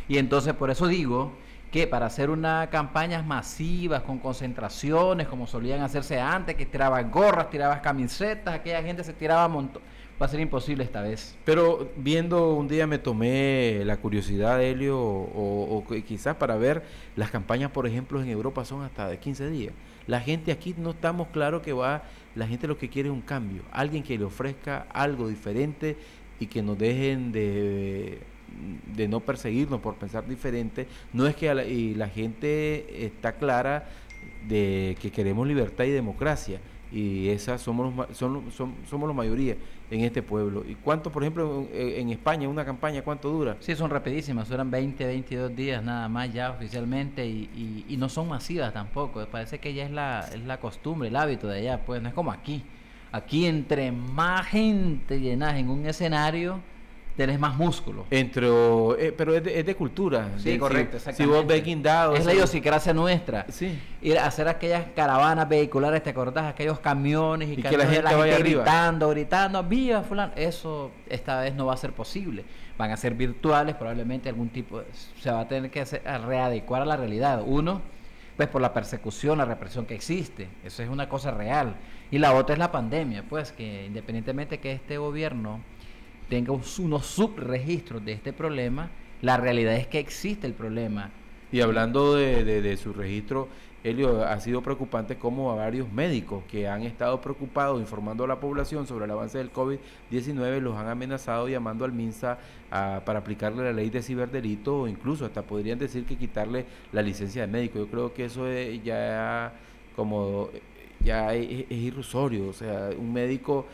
y entonces por eso digo que para hacer unas campañas masivas con concentraciones como solían hacerse antes, que tiraban gorras, tiraban camisetas, aquella gente se tiraba montón, va a ser imposible esta vez. Pero viendo un día me tomé la curiosidad, Helio, o, o quizás para ver las campañas, por ejemplo, en Europa son hasta de 15 días. La gente aquí no estamos claros que va, la gente lo que quiere es un cambio, alguien que le ofrezca algo diferente y que nos dejen de, no perseguirnos por pensar diferente. No es que la, y la gente está clara de que queremos libertad y democracia y esas somos los, son- somos la mayoría en este pueblo. ¿Y cuánto, por ejemplo, en, España, una campaña, cuánto dura? Sí, son rapidísimas, duran 20, 22 días nada más ya oficialmente y, y- y no son masivas tampoco. Parece que ya es la, es la costumbre, el hábito de allá, pues no es como aquí. Aquí entre más gente llenas en un escenario, tenés más músculo. Entre, eh, pero es de, es de cultura. Sí, correcto, Si, si vos ves guindado. Es la si- idiosincrasia nuestra. Sí. Ir a hacer aquellas caravanas vehiculares, ¿te acordás? Aquellos camiones y, Y que la de gente vaya arriba. gritando, gritando, viva fulano. Eso esta vez no va a ser posible. Van a ser virtuales, probablemente algún tipo, de- se va a tener que hacer- a readecuar a la realidad. Uno, pues por la persecución, la represión que existe. Eso es una cosa real. Y la otra es la pandemia, pues que independientemente que este gobierno tenga un- unos subregistros de este problema, la realidad es que existe el problema. Y hablando de, de- de su registro, Helio, ha sido preocupante como a varios médicos que han estado preocupados informando a la población sobre el avance del COVID-19 los han amenazado llamando al MINSA para aplicarle la ley de ciberdelito o incluso hasta podrían decir que quitarle la licencia de médico. Yo creo que eso es ya como ya es, es irrisorio, o sea, un médico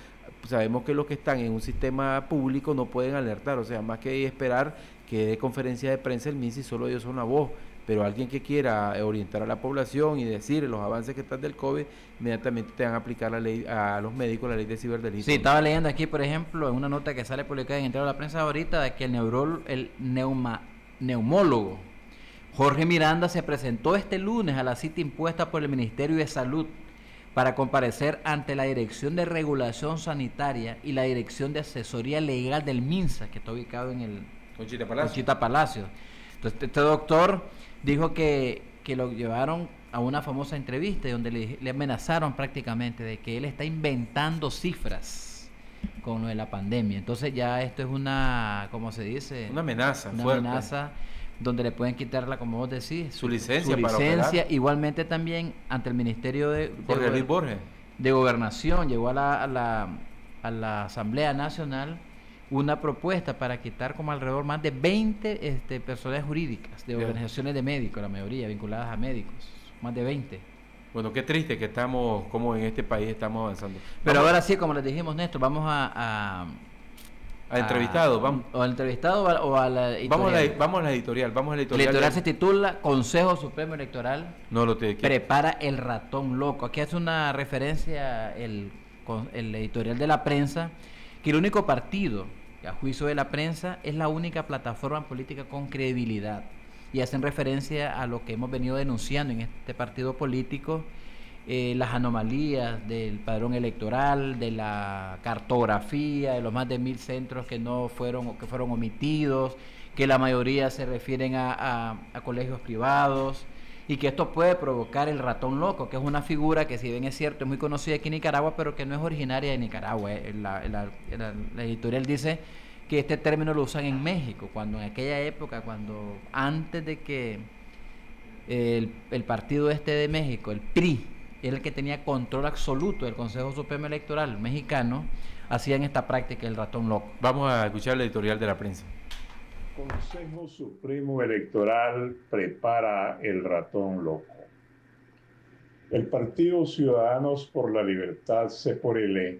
sabemos que los que están en un sistema público no pueden alertar, o sea, más que esperar que dé conferencia de prensa el MINSI, solo ellos son la voz, pero alguien que quiera orientar a la población y decir los avances que están del COVID, inmediatamente te van a aplicar la ley a los médicos la ley de ciberdelito. Sí, estaba leyendo aquí, por ejemplo, en una nota que sale publicada en Entero de la Prensa ahorita, de que el, neurol, el neuma, neumólogo Jorge Miranda se presentó este lunes a la cita impuesta por el Ministerio de Salud para comparecer ante la Dirección de Regulación Sanitaria y la Dirección de Asesoría Legal del MINSA, que está ubicado en el Conchita Palacio. Conchita Palacio. Entonces, este doctor dijo que, que lo llevaron a una famosa entrevista donde le, le amenazaron prácticamente de que él está inventando cifras con lo de la pandemia. Entonces ya esto es una, ¿cómo se dice? Una amenaza Una fuerte. amenaza donde le pueden quitarla, como vos decís, Su licencia su licencia. Igualmente también ante el Ministerio de, de Jorge Gober- Luis Borges. de Gobernación llegó a la, a la, a la Asamblea Nacional una propuesta para quitar como alrededor más de 20 este, personas jurídicas de organizaciones de médicos, la mayoría vinculadas a médicos, más de 20. Bueno, qué triste que estamos, como en este país estamos avanzando. Pero Vamos- ahora sí, como les dijimos, Néstor, vamos a... A, A entrevistado, vamos. O al entrevistado o a, o a la Vamos a, la, editorial. vamos a la editorial, vamos a la La editorial. editorial de- se titula Consejo Supremo Electoral No lo te prepara el ratón loco. Aquí hace una referencia el, el editorial de la prensa, que el único partido, a juicio de la prensa, es la única plataforma política con credibilidad. Y hacen referencia a lo que hemos venido denunciando en este partido político, eh, las anomalías del padrón electoral, de la cartografía, de los más de mil centros que no fueron que fueron omitidos, que la mayoría se refieren a, colegios privados y que esto puede provocar el ratón loco, que es una figura que si bien es cierto es muy conocida aquí en Nicaragua, pero que no es originaria de Nicaragua. eh. La, editorial dice que este término lo usan en México, cuando en aquella época, cuando antes de que el partido este de México, el PRI, era el que tenía control absoluto del Consejo Supremo Electoral mexicano, hacían esta práctica el ratón loco. Vamos a escuchar la editorial de la prensa. Consejo Supremo Electoral prepara el ratón loco. El Partido Ciudadanos por la Libertad, C por L,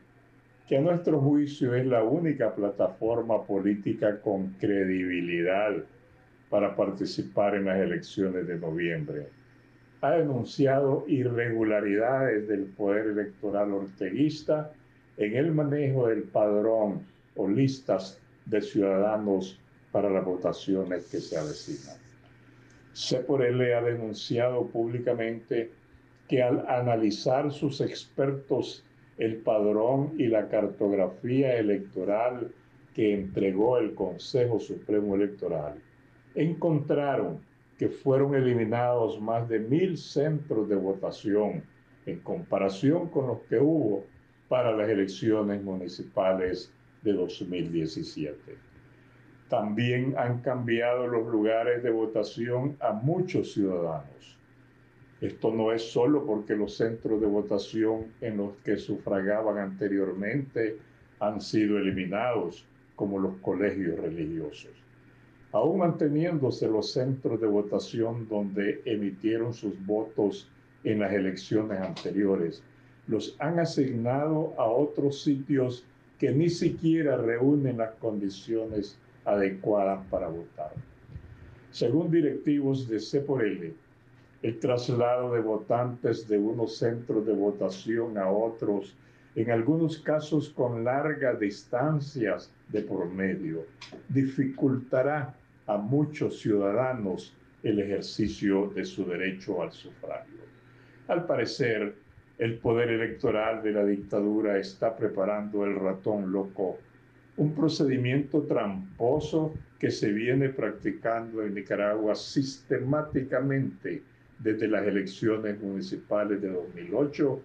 que a nuestro juicio es la única plataforma política con credibilidad para participar en las elecciones de noviembre, ha denunciado irregularidades del poder electoral orteguista en el manejo del padrón o listas de ciudadanos para las votaciones que se avecinan. C por L ha denunciado públicamente que al analizar sus expertos el padrón y la cartografía electoral que entregó el Consejo Supremo Electoral, encontraron que fueron eliminados más de mil centros de votación en comparación con los que hubo para las elecciones municipales de 2017. También han cambiado los lugares de votación a muchos ciudadanos. Esto no es solo porque los centros de votación en los que sufragaban anteriormente han sido eliminados, como los colegios religiosos. Aún manteniéndose los centros de votación donde emitieron sus votos en las elecciones anteriores, los han asignado a otros sitios que ni siquiera reúnen las condiciones adecuadas para votar. Según directivos de C el traslado de votantes de unos centros de votación a otros, en algunos casos con largas distancias de por medio, dificultará a muchos ciudadanos el ejercicio de su derecho al sufragio. Al parecer, el poder electoral de la dictadura está preparando el ratón loco, un procedimiento tramposo que se viene practicando en Nicaragua sistemáticamente desde las elecciones municipales de 2008,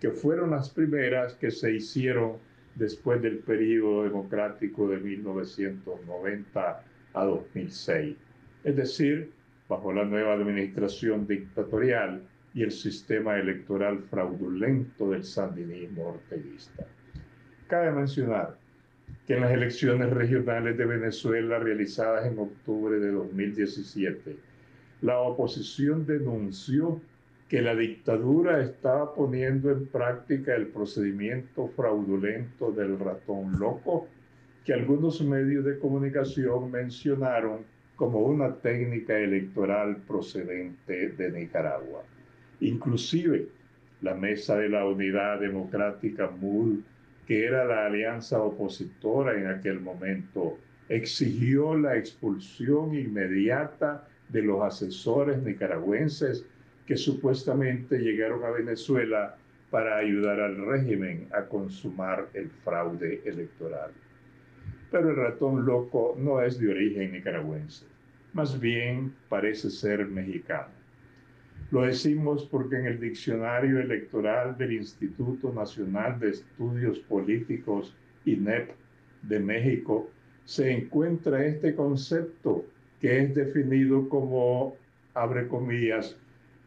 que fueron las primeras que se hicieron después del periodo democrático de 1990 a 2006, es decir, bajo la nueva administración dictatorial y el sistema electoral fraudulento del sandinismo orteguista. Cabe mencionar que en las elecciones regionales de Venezuela realizadas en octubre de 2017, la oposición denunció que la dictadura estaba poniendo en práctica el procedimiento fraudulento del ratón loco, que algunos medios de comunicación mencionaron como una técnica electoral procedente de Nicaragua. Inclusive, la Mesa de la Unidad Democrática MUD, que era la alianza opositora en aquel momento, exigió la expulsión inmediata de los asesores nicaragüenses que supuestamente llegaron a Venezuela para ayudar al régimen a consumar el fraude electoral. Pero el ratón loco no es de origen nicaragüense, más bien parece ser mexicano. Lo decimos porque en el diccionario electoral del Instituto Nacional de Estudios Políticos, INEP, de México, se encuentra este concepto que es definido como, abre comillas,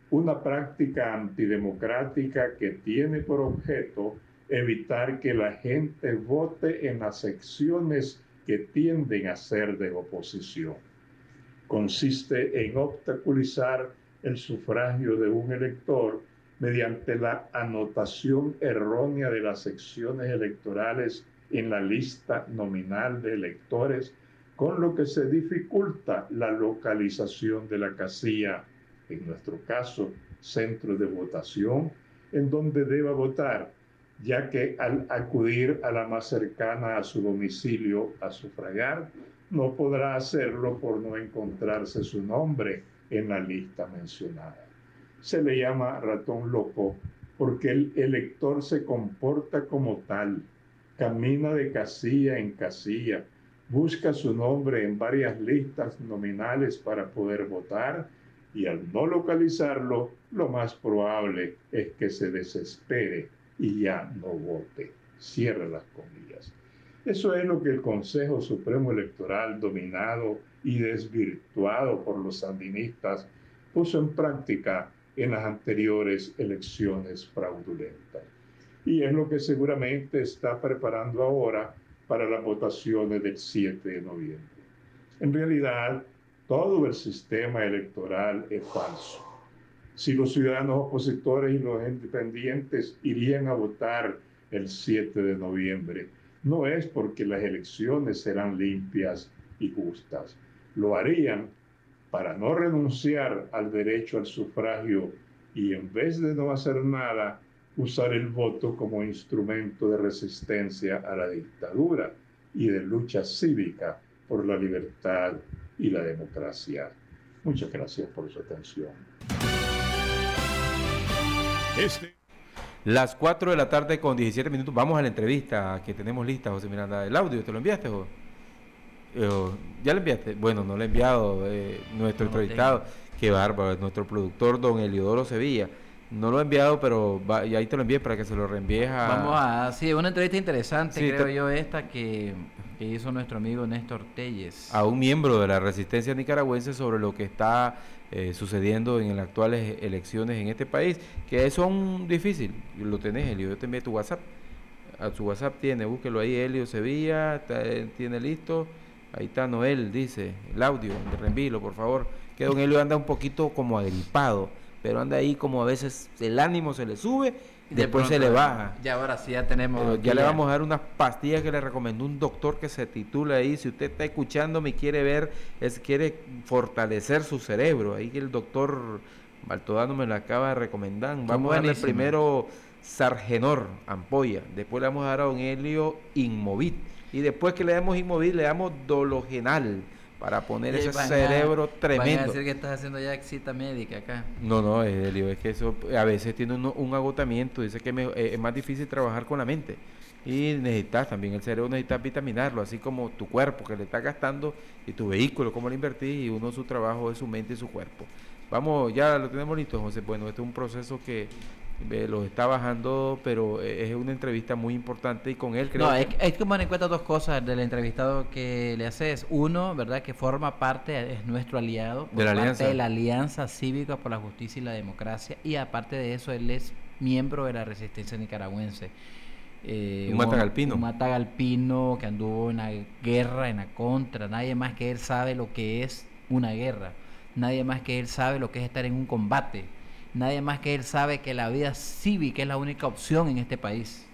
una práctica antidemocrática que tiene por objeto evitar que la gente vote en las secciones que tienden a ser de oposición. Consiste en obstaculizar el sufragio de un elector mediante la anotación errónea de las secciones electorales en la lista nominal de electores, con lo que se dificulta la localización de la casilla, en nuestro caso, centro de votación, en donde deba votar, ya que al acudir a la más cercana a su domicilio a sufragar, no podrá hacerlo por no encontrarse su nombre en la lista mencionada. Se le llama ratón loco porque el elector se comporta como tal, camina de casilla en casilla, busca su nombre en varias listas nominales para poder votar y al no localizarlo, lo más probable es que se desespere y ya no vote. Cierre las comillas. Eso es lo que el Consejo Supremo Electoral, dominado y desvirtuado por los sandinistas, puso en práctica en las anteriores elecciones fraudulentas. Y es lo que seguramente está preparando ahora para las votaciones del 7 de noviembre. En realidad, todo el sistema electoral es falso. Si los ciudadanos opositores y los independientes irían a votar el 7 de noviembre, no es porque las elecciones serán limpias y justas. Lo harían para no renunciar al derecho al sufragio y en vez de no hacer nada, usar el voto como instrumento de resistencia a la dictadura y de lucha cívica por la libertad y la democracia. Muchas gracias por su atención. Este. Las 4 de la tarde con 17 minutos. Vamos a la entrevista que tenemos lista, José Miranda. ¿El audio te lo enviaste, José? Eh, ¿Ya lo enviaste? Bueno, no lo he enviado eh, nuestro entrevistado. Qué bárbaro, nuestro productor, don Eliodoro Sevilla. No lo he enviado, pero y ahí te lo envié para que se lo reenvíes a... Vamos a... Sí, una entrevista interesante, creo yo, esta que, que, hizo nuestro amigo Néstor Telles. A un miembro de la resistencia nicaragüense sobre lo que está eh, sucediendo en las actuales elecciones en este país, que son difíciles. Lo tenés, Elio, yo te envié tu WhatsApp. A su WhatsApp tiene, búsquelo ahí, Elio Sevilla, eh, tiene listo. Ahí está Noel, dice, el audio, de reenvílo, por favor. Que don Elio anda un poquito como agripado pero anda ahí como a veces el ánimo se le sube y después se le baja. Ya ahora sí ya tenemos. ya le vamos a dar unas pastillas que le recomendó un doctor que se titula ahí. Si usted está escuchando, me quiere ver, es quiere fortalecer su cerebro. Ahí que el doctor Baltodano me lo acaba de recomendar. Vamos a darle primero Sargenor, ampolla. Después le vamos a dar a Don Helio Inmovit. Y después que le damos Inmovit, le damos Dologenal para poner ese cerebro tremendo. Van a decir que estás haciendo ya excita médica acá. No, no, es que eso a veces tiene un, agotamiento, dice que eh, es más difícil trabajar con la mente. Y necesitas también el cerebro, necesitas vitaminarlo, así como tu cuerpo que le está gastando y tu vehículo, como lo invertís, y uno su trabajo es su mente y su cuerpo. Vamos, ya lo tenemos listo, José. Bueno, este es un proceso que los está bajando, pero eh, es una entrevista muy importante y con él creo no, que... hay, que tomar en cuenta dos cosas del entrevistado que le haces. Uno, ¿verdad? Que forma parte, es nuestro aliado, de la, alianza. de la Alianza Cívica por la Justicia y la Democracia, y aparte de eso, él es miembro de la resistencia nicaragüense. Eh, un matagalpino. Un matagalpino que anduvo en la guerra, en la contra. Nadie más que él sabe lo que es una guerra. Nadie más que él sabe lo que es estar en un combate Nadie más que él sabe que la vida cívica es la única opción en este país.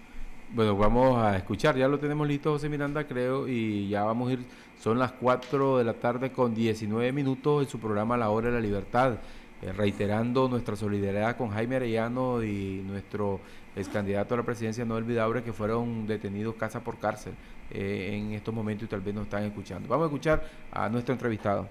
Bueno, vamos a escuchar, ya lo tenemos listo José Miranda, creo, y ya vamos a ir, son las 4 de la tarde con 19 minutos en su programa La Hora de la Libertad, eh, reiterando nuestra solidaridad con Jaime Arellano y nuestro ex candidato a la presidencia Noel Vidabre, que fueron detenidos casa por cárcel eh, en estos momentos y tal vez nos están escuchando. Vamos a escuchar a nuestro entrevistado.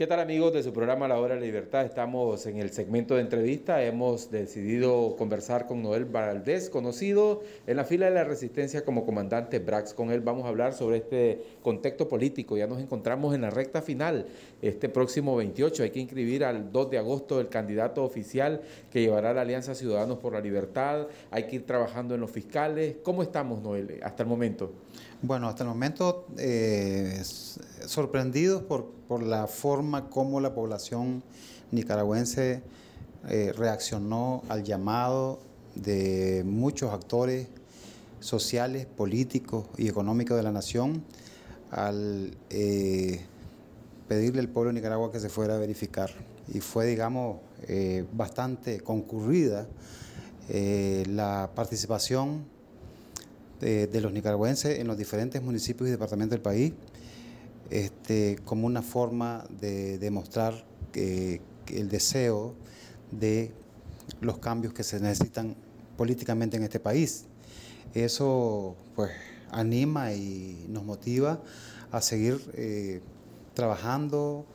¿Qué tal amigos de su programa La Hora de la Libertad? Estamos en el segmento de entrevista. Hemos decidido conversar con Noel Valdés, conocido en la fila de la resistencia como comandante Brax. Con él vamos a hablar sobre este contexto político. Ya nos encontramos en la recta final. Este próximo 28 hay que inscribir al 2 de agosto el candidato oficial que llevará la Alianza Ciudadanos por la Libertad. Hay que ir trabajando en los fiscales. ¿Cómo estamos, Noel, hasta el momento? Bueno, hasta el momento eh, sorprendidos por, por, la forma como la población nicaragüense eh, reaccionó al llamado de muchos actores sociales, políticos y económicos de la nación al eh, pedirle al pueblo de Nicaragua que se fuera a verificar. Y fue, digamos, eh, bastante concurrida la participación de, los nicaragüenses en los diferentes municipios y departamentos del país este, como una forma de demostrar el deseo de los cambios que se necesitan políticamente en este país. Eso pues anima y nos motiva a seguir eh, trabajando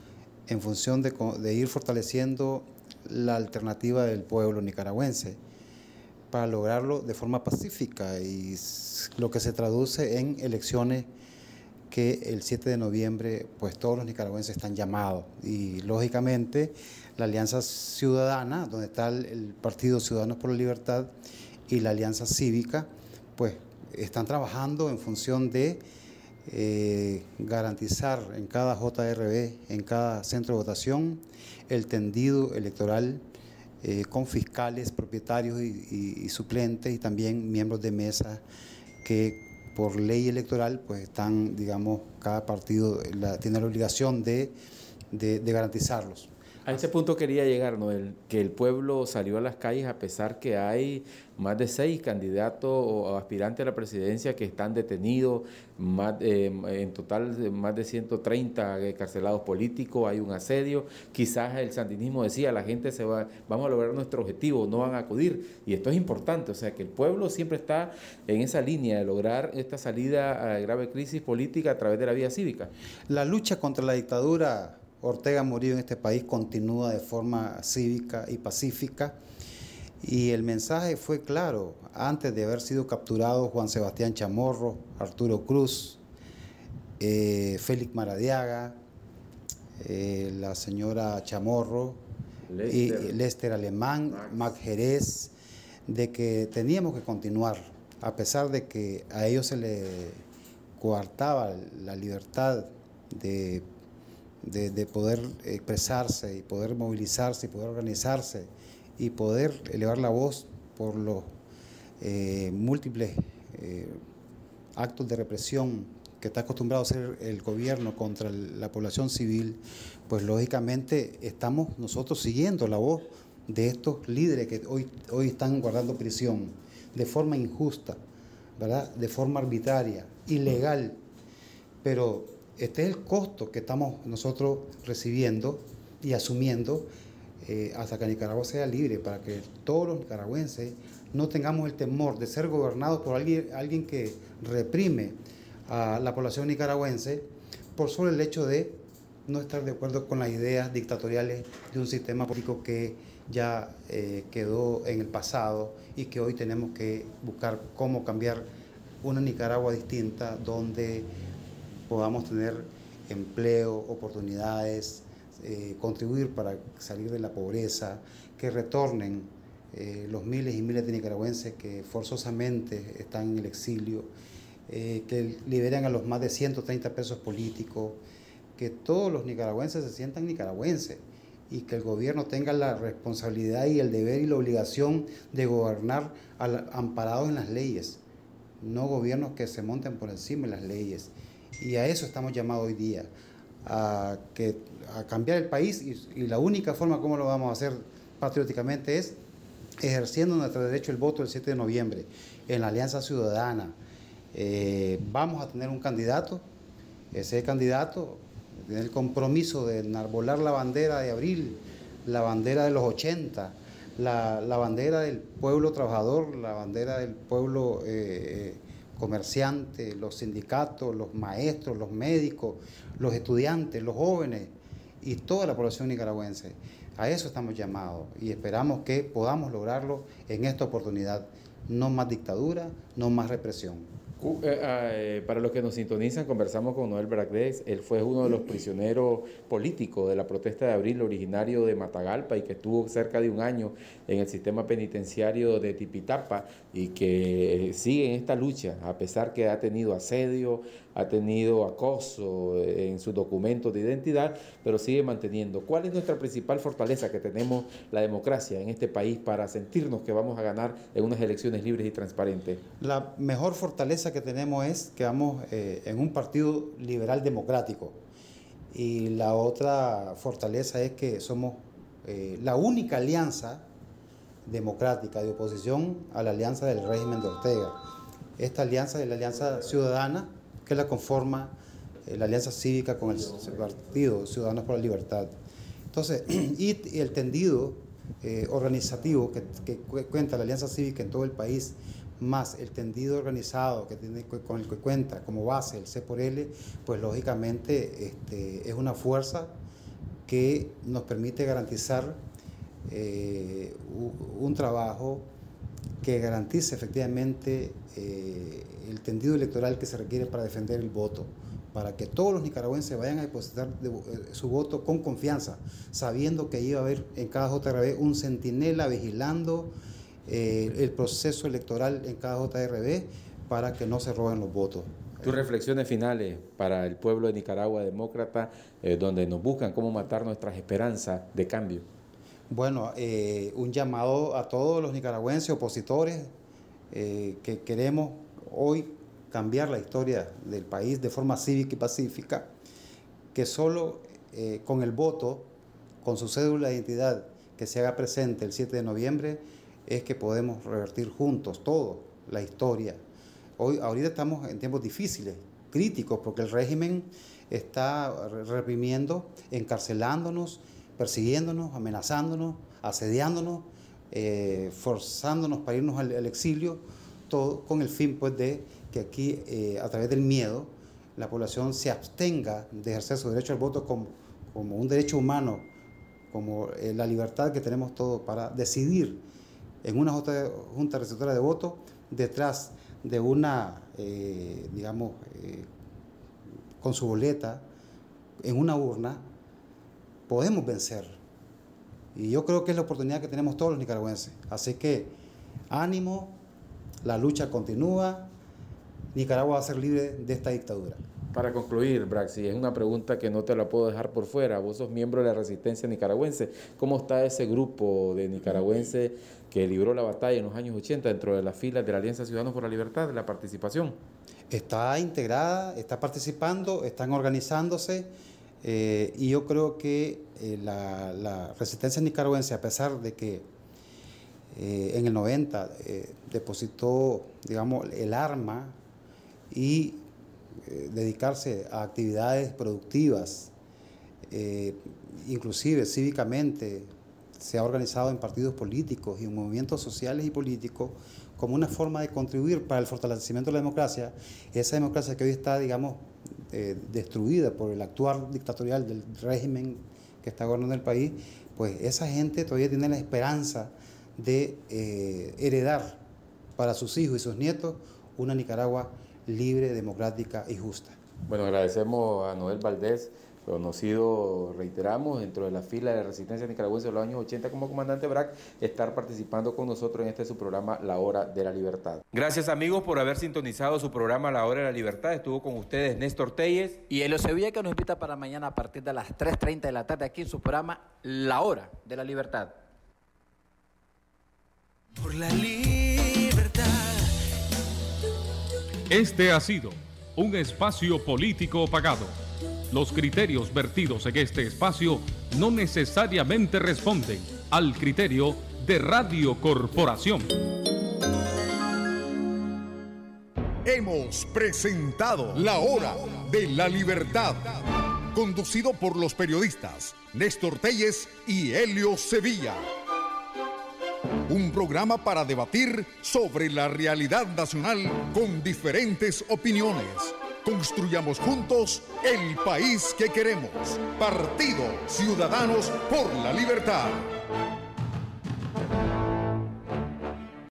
en función de, ir fortaleciendo la alternativa del pueblo nicaragüense para lograrlo de forma pacífica y lo que se traduce en elecciones que el 7 de noviembre pues todos los nicaragüenses están llamados. Y lógicamente la Alianza Ciudadana, donde está el, Partido Ciudadanos por la Libertad y la Alianza Cívica, pues están trabajando en función de eh, garantizar en cada JRB, en cada centro de votación, el tendido electoral eh, con fiscales, propietarios y, y, suplentes y también miembros de mesa que por ley electoral pues están, digamos, cada partido la, tiene la obligación de, de, de garantizarlos. A ese punto quería llegar, Noel, que el pueblo salió a las calles a pesar que hay más de seis candidatos o aspirantes a la presidencia que están detenidos, más, eh, en total más de 130 carcelados políticos, hay un asedio, quizás el sandinismo decía, la gente se va, vamos a lograr nuestro objetivo, no van a acudir, y esto es importante, o sea que el pueblo siempre está en esa línea de lograr esta salida a grave crisis política a través de la vía cívica. La lucha contra la dictadura Ortega Murillo en este país continúa de forma cívica y pacífica. Y el mensaje fue claro, antes de haber sido capturado Juan Sebastián Chamorro, Arturo Cruz, eh, Félix Maradiaga, eh, la señora Chamorro, Lester, y Lester Alemán, Max. Mac Jerez, de que teníamos que continuar, a pesar de que a ellos se le coartaba la libertad de de, de, poder expresarse y poder movilizarse y poder organizarse y poder elevar la voz por los eh, múltiples eh, actos de represión que está acostumbrado a hacer el gobierno contra la población civil, pues lógicamente estamos nosotros siguiendo la voz de estos líderes que hoy, hoy están guardando prisión de forma injusta, ¿verdad? de forma arbitraria, ilegal, pero este es el costo que estamos nosotros recibiendo y asumiendo eh, hasta que Nicaragua sea libre, para que todos los nicaragüenses no tengamos el temor de ser gobernados por alguien, que reprime a la población nicaragüense por solo el hecho de no estar de acuerdo con las ideas dictatoriales de un sistema político que ya eh, quedó en el pasado y que hoy tenemos que buscar cómo cambiar una Nicaragua distinta donde podamos tener empleo, oportunidades, eh, contribuir para salir de la pobreza, que retornen eh, los miles y miles de nicaragüenses que forzosamente están en el exilio, eh, que liberen a los más de 130 pesos políticos, que todos los nicaragüenses se sientan nicaragüenses y que el gobierno tenga la responsabilidad y el deber y la obligación de gobernar amparados en las leyes, no gobiernos que se monten por encima de las leyes. Y a eso estamos llamados hoy día, a, que, a cambiar el país y, la única forma como lo vamos a hacer patrióticamente es ejerciendo nuestro derecho al voto el 7 de noviembre en la Alianza Ciudadana. Eh, vamos a tener un candidato, ese candidato tiene el compromiso de enarbolar la bandera de abril, la bandera de los 80, la, la bandera del pueblo trabajador, la bandera del pueblo... Eh, comerciantes, los sindicatos, los maestros, los médicos, los estudiantes, los jóvenes y toda la población nicaragüense. A eso estamos llamados y esperamos que podamos lograrlo en esta oportunidad. No más dictadura, no más represión. Eh, eh, para los que nos sintonizan, conversamos con Noel Bragdés. Él fue uno de los prisioneros políticos de la protesta de abril, originario de Matagalpa y que estuvo cerca de un año en el sistema penitenciario de Tipitapa y que sigue en esta lucha, a pesar que ha tenido asedio, ha tenido acoso en sus documentos de identidad, pero sigue manteniendo. ¿Cuál es nuestra principal fortaleza que tenemos la democracia en este país para sentirnos que vamos a ganar en unas elecciones libres y transparentes? La mejor fortaleza que tenemos es que vamos eh, en un partido liberal democrático. Y la otra fortaleza es que somos eh, la única alianza democrática de oposición a la alianza del régimen de Ortega. Esta alianza es la alianza ciudadana que la conforma eh, la alianza cívica con el Partido Ciudadanos por la Libertad. Entonces, y el tendido eh, organizativo que, cuenta la alianza cívica en todo el país, más el tendido organizado que tiene, con el que cuenta como base el C por L, pues lógicamente este, es una fuerza que nos permite garantizar eh, un trabajo que garantice efectivamente el tendido electoral que se requiere para defender el voto, para que todos los nicaragüenses vayan a depositar eh, su voto con confianza, sabiendo que iba a haber en cada JRB un centinela vigilando el proceso electoral en cada JRB para que no se roben los votos. Tus reflexiones finales para el pueblo de Nicaragua demócrata, donde nos buscan cómo matar nuestras esperanzas de cambio. Bueno, eh, un llamado a todos los nicaragüenses opositores eh, que queremos hoy cambiar la historia del país de forma cívica y pacífica, que solo eh, con el voto, con su cédula de identidad que se haga presente el 7 de noviembre, es que podemos revertir juntos todo la historia. Hoy, ahorita estamos en tiempos difíciles, críticos, porque el régimen está reprimiendo, encarcelándonos, persiguiéndonos, amenazándonos, asediándonos, eh, forzándonos para irnos al, exilio, todo con el fin pues, de que aquí, eh, a través del miedo, la población se abstenga de ejercer su derecho al voto como, como un derecho humano, como eh, la libertad que tenemos todos para decidir en una junta, junta receptora de voto detrás de una, digamos, con su boleta, en una urna, podemos vencer. Y yo creo que es la oportunidad que tenemos todos los nicaragüenses. Así que ánimo, la lucha continúa, Nicaragua va a ser libre de esta dictadura. Para concluir, Braxi, es una pregunta que no te la puedo dejar por fuera. Vos sos miembro de la resistencia nicaragüense. ¿Cómo está ese grupo de nicaragüenses que libró la batalla en los años 80 dentro de las filas de la Alianza Ciudadanos por la Libertad, de la participación? Está integrada, está participando, están organizándose eh, y yo creo que eh, la, resistencia nicaragüense, a pesar de que eh, en el 90 depositó, digamos, el arma y dedicarse a actividades productivas, inclusive cívicamente, se ha organizado en partidos políticos y en movimientos sociales y políticos como una forma de contribuir para el fortalecimiento de la democracia, esa democracia que hoy está, digamos, eh, destruida por el actual dictatorial del régimen que está gobernando el país, pues esa gente todavía tiene la esperanza de eh, heredar para sus hijos y sus nietos una Nicaragua libre, democrática y justa. Bueno, agradecemos a Noel Valdés conocido, reiteramos, dentro de la fila de resistencia nicaragüense de los años 80 como comandante BRAC, estar participando con nosotros en este su programa La Hora de la Libertad. Gracias amigos por haber sintonizado su programa La Hora de la Libertad. Estuvo con ustedes Néstor Telles. Y Elio Sevilla que nos invita para mañana a partir de las 3.30 de la tarde aquí en su programa La Hora de la Libertad. Por la libertad. Este ha sido un espacio político pagado los criterios vertidos en este espacio no necesariamente responden al criterio de Radio Corporación. Hemos presentado La Hora de la Libertad, conducido por los periodistas Néstor Telles y Helio Sevilla. Un programa para debatir sobre la realidad nacional con diferentes opiniones Construyamos juntos el país que queremos. Partido Ciudadanos por la Libertad.